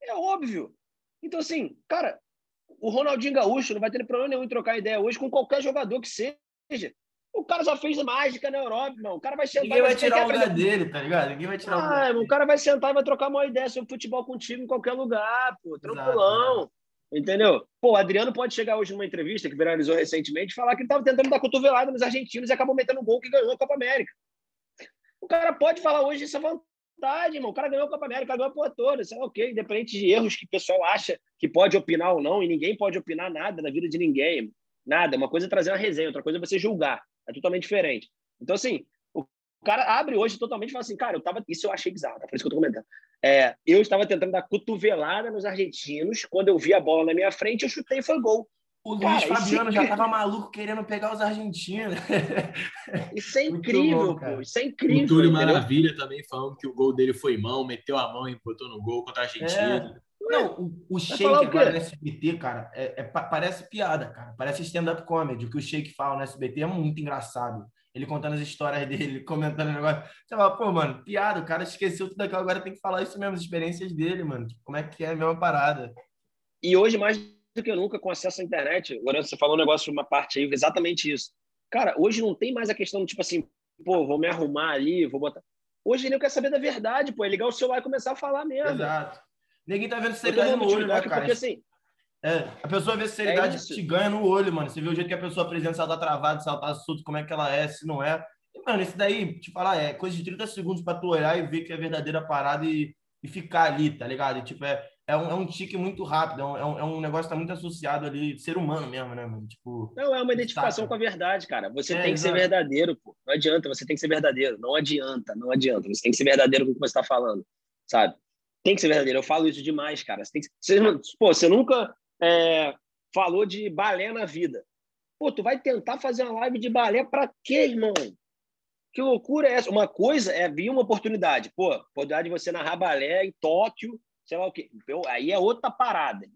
É óbvio. Então, assim, cara, o Ronaldinho Gaúcho não vai ter problema nenhum em trocar ideia hoje com qualquer jogador que seja. O cara já fez mágica na Europa, irmão. O cara vai sentar.
Ninguém vai tirar o lugar dele, tá ligado? Ninguém vai tirar
ah,
o lugar.
O cara vai sentar e vai trocar uma ideia sobre futebol contigo em qualquer lugar, pô. Tranquilão. Exato, Entendeu? Pô, o Adriano pode chegar hoje numa entrevista que viralizou recentemente e falar que ele estava tentando dar cotovelada nos argentinos e acabou metendo um gol que ganhou a Copa América. O cara pode falar hoje isso à vontade, irmão. O cara ganhou a Copa América, ganhou a porra toda. Isso é ok, independente de erros que o pessoal acha que pode opinar ou não, e ninguém pode opinar nada na vida de ninguém. Nada. Uma coisa é trazer uma resenha, outra coisa é você julgar. É totalmente diferente. Então, assim, o cara abre hoje totalmente e fala assim, cara, eu tava. Isso eu achei bizarro, tá? Por isso que eu tô comentando. É, eu estava tentando dar cotovelada nos argentinos. Quando eu vi a bola na minha frente, eu chutei e foi gol.
O Luiz cara, Fabiano já tava maluco querendo pegar os argentinos. [laughs]
Isso é incrível, bom, pô. Isso é incrível.
O Túlio entendeu? Maravilha também falando que o gol dele foi mão, meteu a mão e botou no gol contra a Argentina.
É. Não, o, o Shake agora no SBT, cara, é, é, parece piada, cara. Parece stand-up comedy. O que o Shake fala no SBT é muito engraçado. Ele contando as histórias [laughs] dele, comentando o negócio. Você fala, pô, mano, piada, o cara esqueceu tudo aquilo, agora tem que falar isso mesmo, as experiências dele, mano. Tipo, como é que é a mesma parada.
E hoje, mais do que nunca, com acesso à internet, agora você falou um negócio, uma parte aí, exatamente isso. Cara, hoje não tem mais a questão, tipo assim, pô, vou me arrumar ali, vou botar. Hoje ele não quer saber da verdade, pô, é ligar o celular e começar a falar mesmo.
Exato. Ninguém tá vendo seriedade no olho, né, cara? Porque, assim, é, a pessoa vê seriedade é te ganha no olho, mano. Você vê o jeito que a pessoa apresenta, se ela tá travada, se ela tá solta, como é que ela é, se não é. E, mano, isso daí, te falar, é coisa de 30 segundos pra tu olhar e ver que é verdadeira parada e, e ficar ali, tá ligado? E, tipo, é, é um, é um tique muito rápido, é um, é um é negócio que tá muito associado ali, ser humano mesmo, né, mano? Tipo.
Não, é uma identificação com a verdade, cara. Você é, tem que exato. ser verdadeiro, pô. Não adianta, você tem que ser verdadeiro. Não adianta, não adianta. Você tem que ser verdadeiro com o que você tá falando, sabe? Tem que ser verdadeiro. Eu falo isso demais, cara. Você, tem que... você, pô, você nunca é, falou de balé na vida. Pô, tu vai tentar fazer uma live de balé para quê, irmão? Que loucura é essa? Uma coisa é vir uma oportunidade. Pô, oportunidade de você narrar balé em Tóquio, sei lá o quê. Então, aí é outra parada.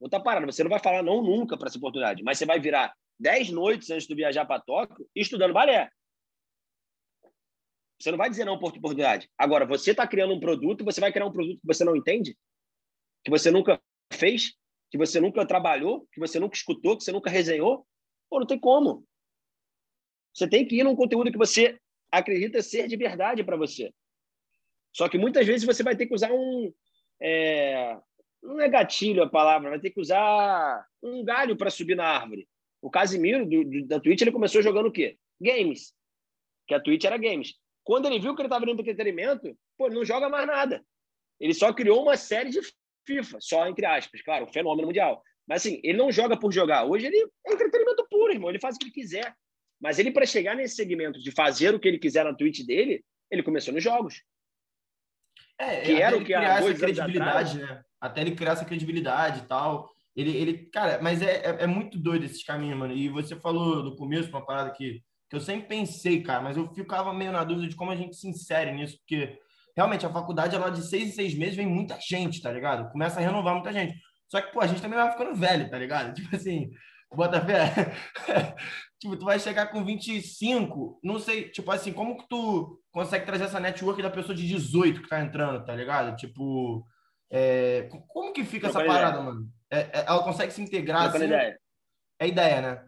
Outra parada. Você não vai falar não nunca para essa oportunidade, mas você vai virar dez noites antes de viajar para Tóquio estudando balé. Você não vai dizer não por oportunidade. Agora, você está criando um produto, você vai criar um produto que você não entende, que você nunca fez, que você nunca trabalhou, que você nunca escutou, que você nunca resenhou. Pô, não tem como. Você tem que ir num conteúdo que você acredita ser de verdade para você. Só que muitas vezes você vai ter que usar um. É, não é gatilho a palavra, vai ter que usar um galho para subir na árvore. O Casimiro, do, do, da Twitch, ele começou jogando o quê? Games. Que a Twitch era games. Quando ele viu que ele estava indo para entretenimento, pô, ele não joga mais nada. Ele só criou uma série de FIFA, só entre aspas, claro, um fenômeno mundial. Mas assim, ele não joga por jogar. Hoje ele é entretenimento puro, irmão. Ele faz o que ele quiser. Mas ele, para chegar nesse segmento de fazer o que ele quiser na Twitch dele, ele começou nos jogos.
É, que era o que criar essa credibilidade, né? Até ele criar essa credibilidade e tal. Ele, ele, cara, mas é, é, é, muito doido esses caminhos, mano. E você falou no começo uma parada que que eu sempre pensei, cara, mas eu ficava meio na dúvida de como a gente se insere nisso, porque realmente a faculdade, ela de seis em seis meses vem muita gente, tá ligado? Começa a renovar muita gente. Só que, pô, a gente também vai ficando velho, tá ligado? [laughs] Tipo assim, bota fé. [laughs] tipo, tu vai chegar com 25, não sei, tipo assim, como que tu consegue trazer essa network da pessoa de 18 que tá entrando, tá ligado? Tipo, é... como que fica essa parada, mano? É, é, ela consegue se integrar assim? Ideia. É ideia, né?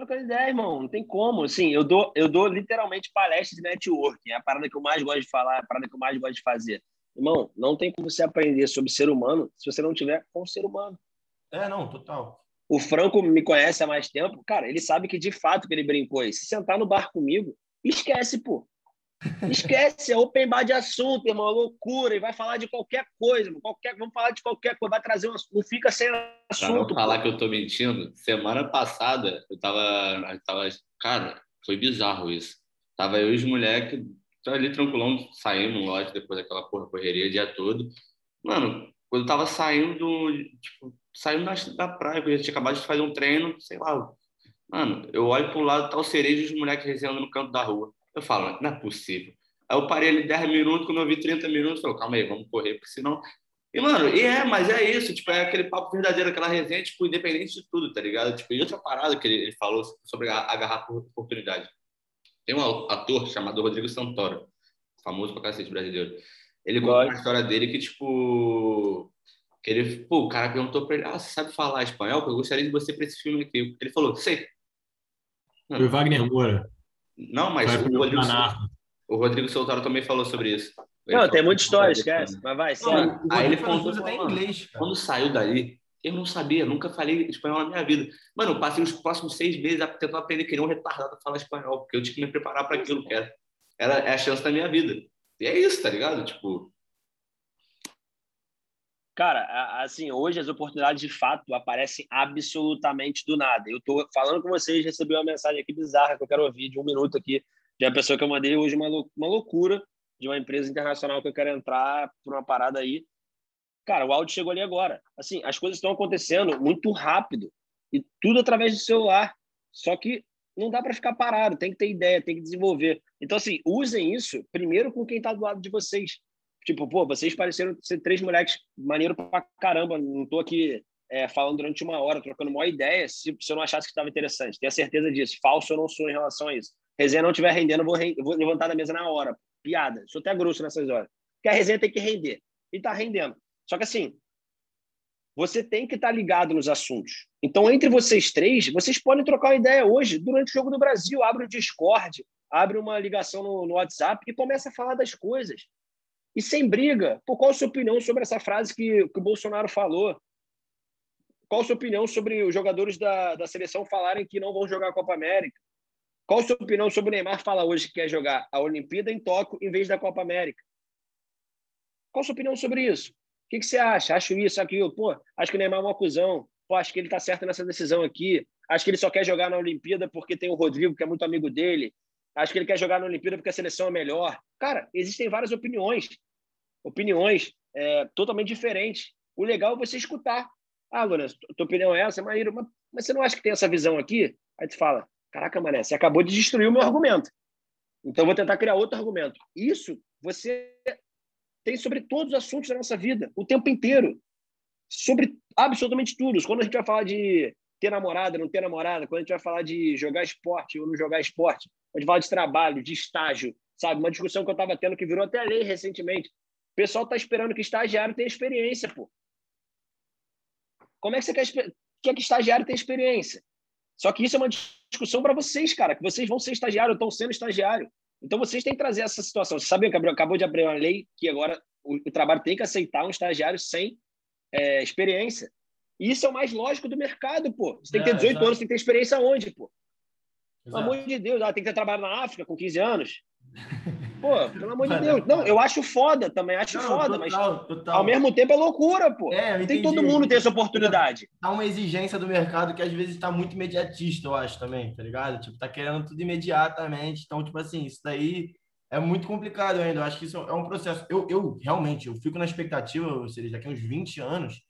Trocando ideia, irmão. Não tem como. Assim, eu dou, eu dou literalmente palestra de networking. É a parada que eu mais gosto de falar, é a parada que eu mais gosto de fazer. Irmão, não tem como você aprender sobre ser humano se você não tiver com o ser humano.
É, não, total.
O Franco me conhece há mais tempo, cara, ele sabe que de fato que ele brincou aí. Se sentar no bar comigo, esquece, pô. Esquece, é open bar de assunto, irmão, é loucura, e vai falar de qualquer coisa, qualquer, vamos falar de qualquer coisa, vai trazer um não fica sem assunto.
Pra não falar pô. que eu tô mentindo, semana passada eu tava, eu tava, cara, foi bizarro isso. Tava eu e os moleques ali tranquilão, saímos, lógico, depois daquela porra correria o dia todo. Mano, quando eu tava saindo, tipo, saindo da, da praia, porque a gente acabado de fazer um treino, sei lá. Mano, eu olho pro lado, tá o cerejo e os moleques resenhando no canto da rua. Eu falo, não é possível. Aí eu parei ali 10 minutos, quando eu vi 30 minutos, falei, calma aí, vamos correr, porque senão. E, mano, e é, mas é isso, tipo, é aquele papo verdadeiro, aquela resenha, tipo, independente de tudo, tá ligado? Tipo, e outra parada que ele, ele falou sobre agarrar por oportunidade. Tem um ator chamado Rodrigo Santoro, famoso pra cacete brasileiro. Ele conta uma história dele que, tipo, que ele, pô, o cara perguntou pra ele, ah, você sabe falar espanhol? Eu gostaria de você pra esse filme aqui. Ele falou, sei.
Foi Wagner Moura.
Não, mas o Rodrigo, o Rodrigo Soltaro também falou sobre isso.
Ele não, tem muita história, esquece. Mas vai, sério.
Aí ele contou até em inglês. Cara. Quando saiu daí, eu não sabia, nunca falei espanhol na minha vida. Mano, eu passei os próximos seis meses tentando aprender que nem um retardado a falar espanhol, porque eu tinha que me preparar para aquilo que era. Era é a chance da minha vida. E é isso, tá ligado? Tipo.
Cara, assim, hoje as oportunidades de fato aparecem absolutamente do nada. Eu tô falando com vocês, recebi uma mensagem aqui bizarra que eu quero ouvir de um minuto aqui de uma pessoa que eu mandei hoje uma, uma loucura de uma empresa internacional que eu quero entrar por uma parada aí Cara, o áudio chegou ali agora. Assim, as coisas estão acontecendo muito rápido e tudo através do celular. Só que não dá para ficar parado, tem que ter ideia, tem que desenvolver. Então, assim, usem isso primeiro com quem está do lado de vocês. Tipo, pô, vocês pareceram ser três moleques maneiro pra caramba. Não tô aqui é, falando durante uma hora, trocando uma ideia, se, se eu não achasse que estava interessante. Tenha certeza disso. Falso eu não sou em relação a isso. Resenha não estiver rendendo, eu vou, re... eu vou levantar da mesa na hora. Piada. Sou até grosso nessas horas. Porque a resenha tem que render. E tá rendendo. Só que assim, você tem que estar ligado nos assuntos. Então, entre vocês três, vocês podem trocar uma ideia hoje, durante o Jogo do Brasil. Abre o Discord, abre uma ligação no, no WhatsApp e começa a falar das coisas. E sem briga. Pô, qual a sua opinião sobre essa frase que, que o Bolsonaro falou? Qual a sua opinião sobre os jogadores da, da seleção falarem que não vão jogar a Copa América? Qual a sua opinião sobre o Neymar falar hoje que quer jogar a Olimpíada em Tóquio em vez da Copa América? Qual a sua opinião sobre isso? que, que você acha? Acho isso, aquilo. Pô, acho que o Neymar é uma cuzão. Pô, acho que ele tá certo nessa decisão aqui. Acho que ele só quer jogar na Olimpíada porque tem o Rodrigo, que é muito amigo dele. Acho que ele quer jogar na Olimpíada porque a seleção é melhor. Cara, existem várias opiniões. Opiniões é, totalmente diferentes. O legal é você escutar. Ah, Lourenço, tua opinião é essa, mas, mas você não acha que tem essa visão aqui? Aí tu fala, caraca, mané, você acabou de destruir o meu argumento. Então vou tentar criar outro argumento. Isso você tem sobre todos os assuntos da nossa vida, o tempo inteiro. Sobre absolutamente tudo. Quando a gente vai falar de ter namorada, não ter namorada, quando a gente vai falar de jogar esporte ou não jogar esporte, a gente fala de trabalho, de estágio, sabe? Uma discussão que eu estava tendo que virou até lei recentemente. O pessoal está esperando que estagiário tenha experiência, pô. Como é que você quer, quer que estagiário tenha experiência? Só que isso é uma discussão para vocês, cara, que vocês vão ser estagiário, estão sendo estagiário. Então, vocês têm que trazer essa situação. Você sabia que acabou de abrir uma lei que agora o, o trabalho tem que aceitar um estagiário sem é, experiência. E isso é o mais lógico do mercado, pô. Você tem que ter 18 é, anos, tem que ter experiência onde, pô? Pelo amor de Deus, ah, tem que ter trabalho na África com 15 anos. [laughs] Pô, pelo amor de Deus. Não, eu acho foda também, acho não, foda, total, mas total. ao mesmo tempo é loucura, pô. É, tem todo mundo ter essa oportunidade.
Há uma exigência do mercado que às vezes está muito imediatista, eu acho também, tá ligado? Tipo, tá querendo tudo imediatamente. Então, tipo assim, isso daí é muito complicado ainda. Eu acho que isso é um processo. Eu, eu realmente, eu fico na expectativa, ou seja, daqui a uns 20 anos,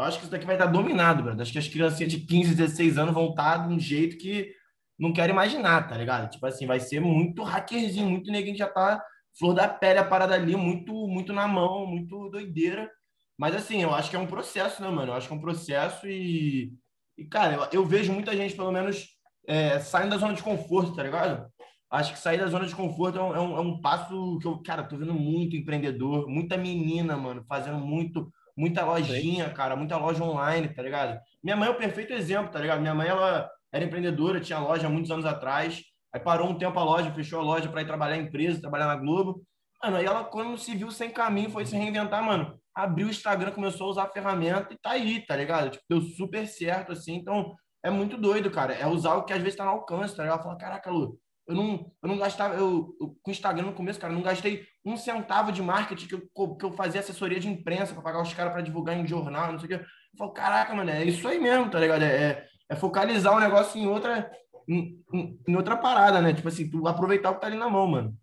eu acho que isso daqui vai estar dominado, brother. Acho que as criancinhas de 15, 16 anos vão estar de um jeito que não quero imaginar, tá ligado? Tipo assim, vai ser muito hackerzinho, muito neguinho já tá flor da pele a parada ali, muito, muito na mão, muito doideira. Mas assim, eu acho que é um processo, né, mano? Eu acho que é um processo e, e cara, eu, eu vejo muita gente, pelo menos, é, saindo da zona de conforto, tá ligado? Acho que sair da zona de conforto é um, é um, é um passo que eu, cara, tô vendo muito empreendedor, muita menina, mano, fazendo muito, muita lojinha, cara, muita loja online, tá ligado? Minha mãe é o perfeito exemplo, tá ligado? Minha mãe, ela era empreendedora, tinha loja há muitos anos atrás, aí parou um tempo a loja, fechou a loja para ir trabalhar em empresa, trabalhar na Globo, Mano, aí ela, quando se viu sem caminho, foi se reinventar, mano. Abriu o Instagram, começou a usar a ferramenta e tá aí, tá ligado? Tipo, deu super certo, assim. Então, é muito doido, cara. É usar o que às vezes tá no alcance, tá ligado? Ela fala, caraca, Lu, eu não, eu não gastava, eu, eu, com o Instagram no começo, cara, eu não gastei um centavo de marketing que eu, que eu fazia assessoria de imprensa para pagar os caras para divulgar em jornal, não sei o quê. Eu falo, caraca, mano, é isso aí mesmo, tá ligado? É, é, é focalizar o negócio em outra, em, em, outra parada, né? Tipo assim, tu aproveitar o que tá ali na mão, mano.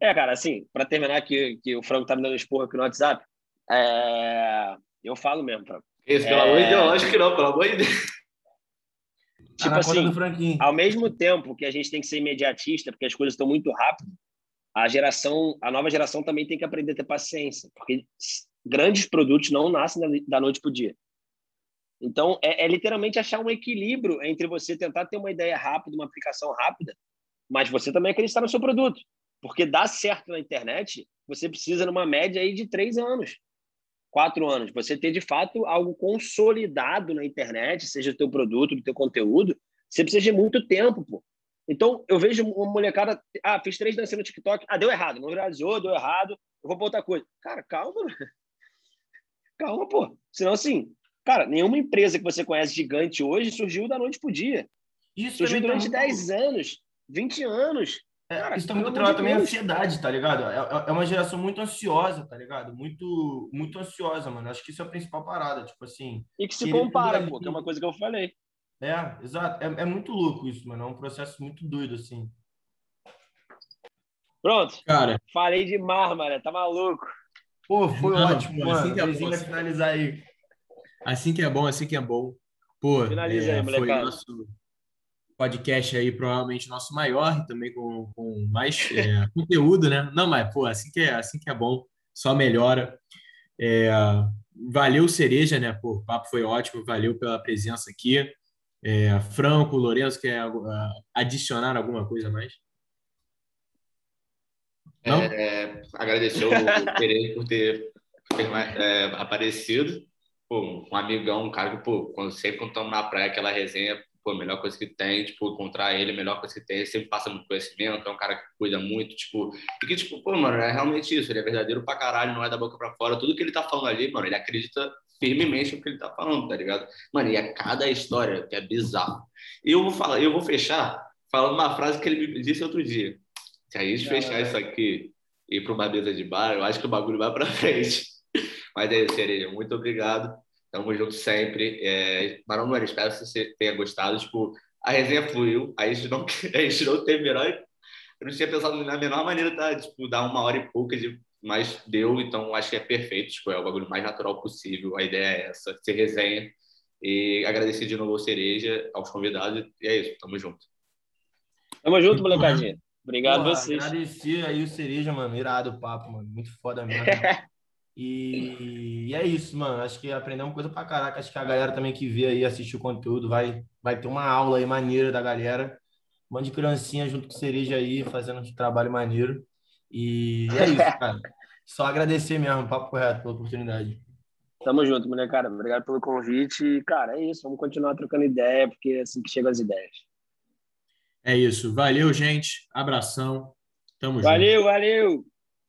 É, cara, assim, para terminar aqui, que o Franco tá me dando esporro aqui no WhatsApp, é... eu falo mesmo, Franco.
Isso, pelo é... amor de Deus, acho que não, pelo amor de Deus.
Tá tipo assim, ao mesmo tempo que a gente tem que ser imediatista, porque as coisas estão muito rápido, a geração, a nova geração também tem que aprender a ter paciência, porque grandes produtos não nascem da noite para o dia. Então, é, é, literalmente achar um equilíbrio entre você tentar ter uma ideia rápida, uma aplicação rápida, mas você também acreditar no seu produto. Porque dá certo na internet, você precisa, numa média aí de três anos quatro anos, você ter de fato algo consolidado na internet, seja o teu produto, o teu conteúdo, você precisa de muito tempo, pô. Então, eu vejo uma molecada, ah, fiz três danças no TikTok, ah, deu errado, não viralizou, deu errado, eu vou pra outra coisa. Cara, calma, [laughs] calma, pô. Senão, assim, cara, nenhuma empresa que você conhece gigante hoje surgiu da noite pro dia. Isso surgiu durante tá 10 anos, 20 anos.
É, Cara, isso tá muito atrelado também a ansiedade, tá ligado? É, é, é uma geração muito ansiosa, tá ligado? Muito, muito ansiosa, mano. Acho que isso é a principal parada, tipo assim.
E que se compara, pô, que é uma coisa que eu falei.
É, exato. É, é muito louco isso, mano. É um processo muito doido, assim.
Pronto. Cara. Falei de mármore, tá maluco.
Pô, foi Não, ótimo, pô, mano. Assim que é bom, assim... finalizar aí.
Assim que é bom, assim que é bom. Pô, Finaliza é, aí, foi nosso podcast aí, provavelmente nosso maior, também com, com mais é, [laughs] conteúdo, né? Não, mas, pô, assim que é, assim que é bom, só melhora. É, valeu, Cereja, né? Pô, o papo foi ótimo, valeu pela presença aqui. É, Franco, Lourenço, quer adicionar alguma coisa mais?
Não? É, agradecer o [laughs] Pereira por ter, por ter é, aparecido. Pô, um amigão, um cara que, pô, quando, sempre quando estamos na praia, aquela resenha, pô, a melhor coisa que tem, tipo, encontrar ele, a melhor coisa que tem, ele sempre passa muito conhecimento, é um cara que cuida muito, tipo, e que, tipo, pô, mano, é realmente isso, ele é verdadeiro pra caralho, não é da boca pra fora, tudo que ele tá falando ali, mano, ele acredita firmemente no que ele tá falando, tá ligado? Mano, e é cada história que é bizarro. E eu vou falar, eu vou fechar falando uma frase que ele me disse outro dia. Se a gente fechar isso aqui e ir para uma mesa de bar, eu acho que o bagulho vai para [laughs] frente. Mas é isso, Cereja. Muito obrigado. Tamo junto sempre. É, Marão, mano, espero que você tenha gostado. Tipo, a resenha fluiu. A gente não, [laughs] a gente não teve menor. Eu não tinha pensado na menor maneira tá, tipo, dar uma hora e pouca de. Mas deu, então acho que é perfeito. Tipo, é o bagulho mais natural possível. A ideia é essa, ser resenha. E agradecer de novo ao Cereja, aos convidados. E é isso, tamo junto.
Tamo junto, molecadinha. Obrigado a vocês.
Agradecer aí o Cereja, mano. Irado o papo, mano. Muito foda mesmo. [laughs] E, e, é isso, mano. Acho que aprendemos coisa pra caraca. Acho que a galera também que vê aí, assiste o conteúdo, vai, vai ter uma aula aí maneira da galera. Um monte de criancinha junto com cereja aí, fazendo um trabalho maneiro. E é isso, [laughs] cara. Só agradecer mesmo, papo correto, pela oportunidade.
Tamo junto, mulher, cara. Obrigado pelo convite. E, cara, é isso. Vamos continuar trocando ideia, porque é assim que chegam as ideias.
É isso. Valeu, gente. Abração. Tamo
valeu,
junto.
Valeu, valeu.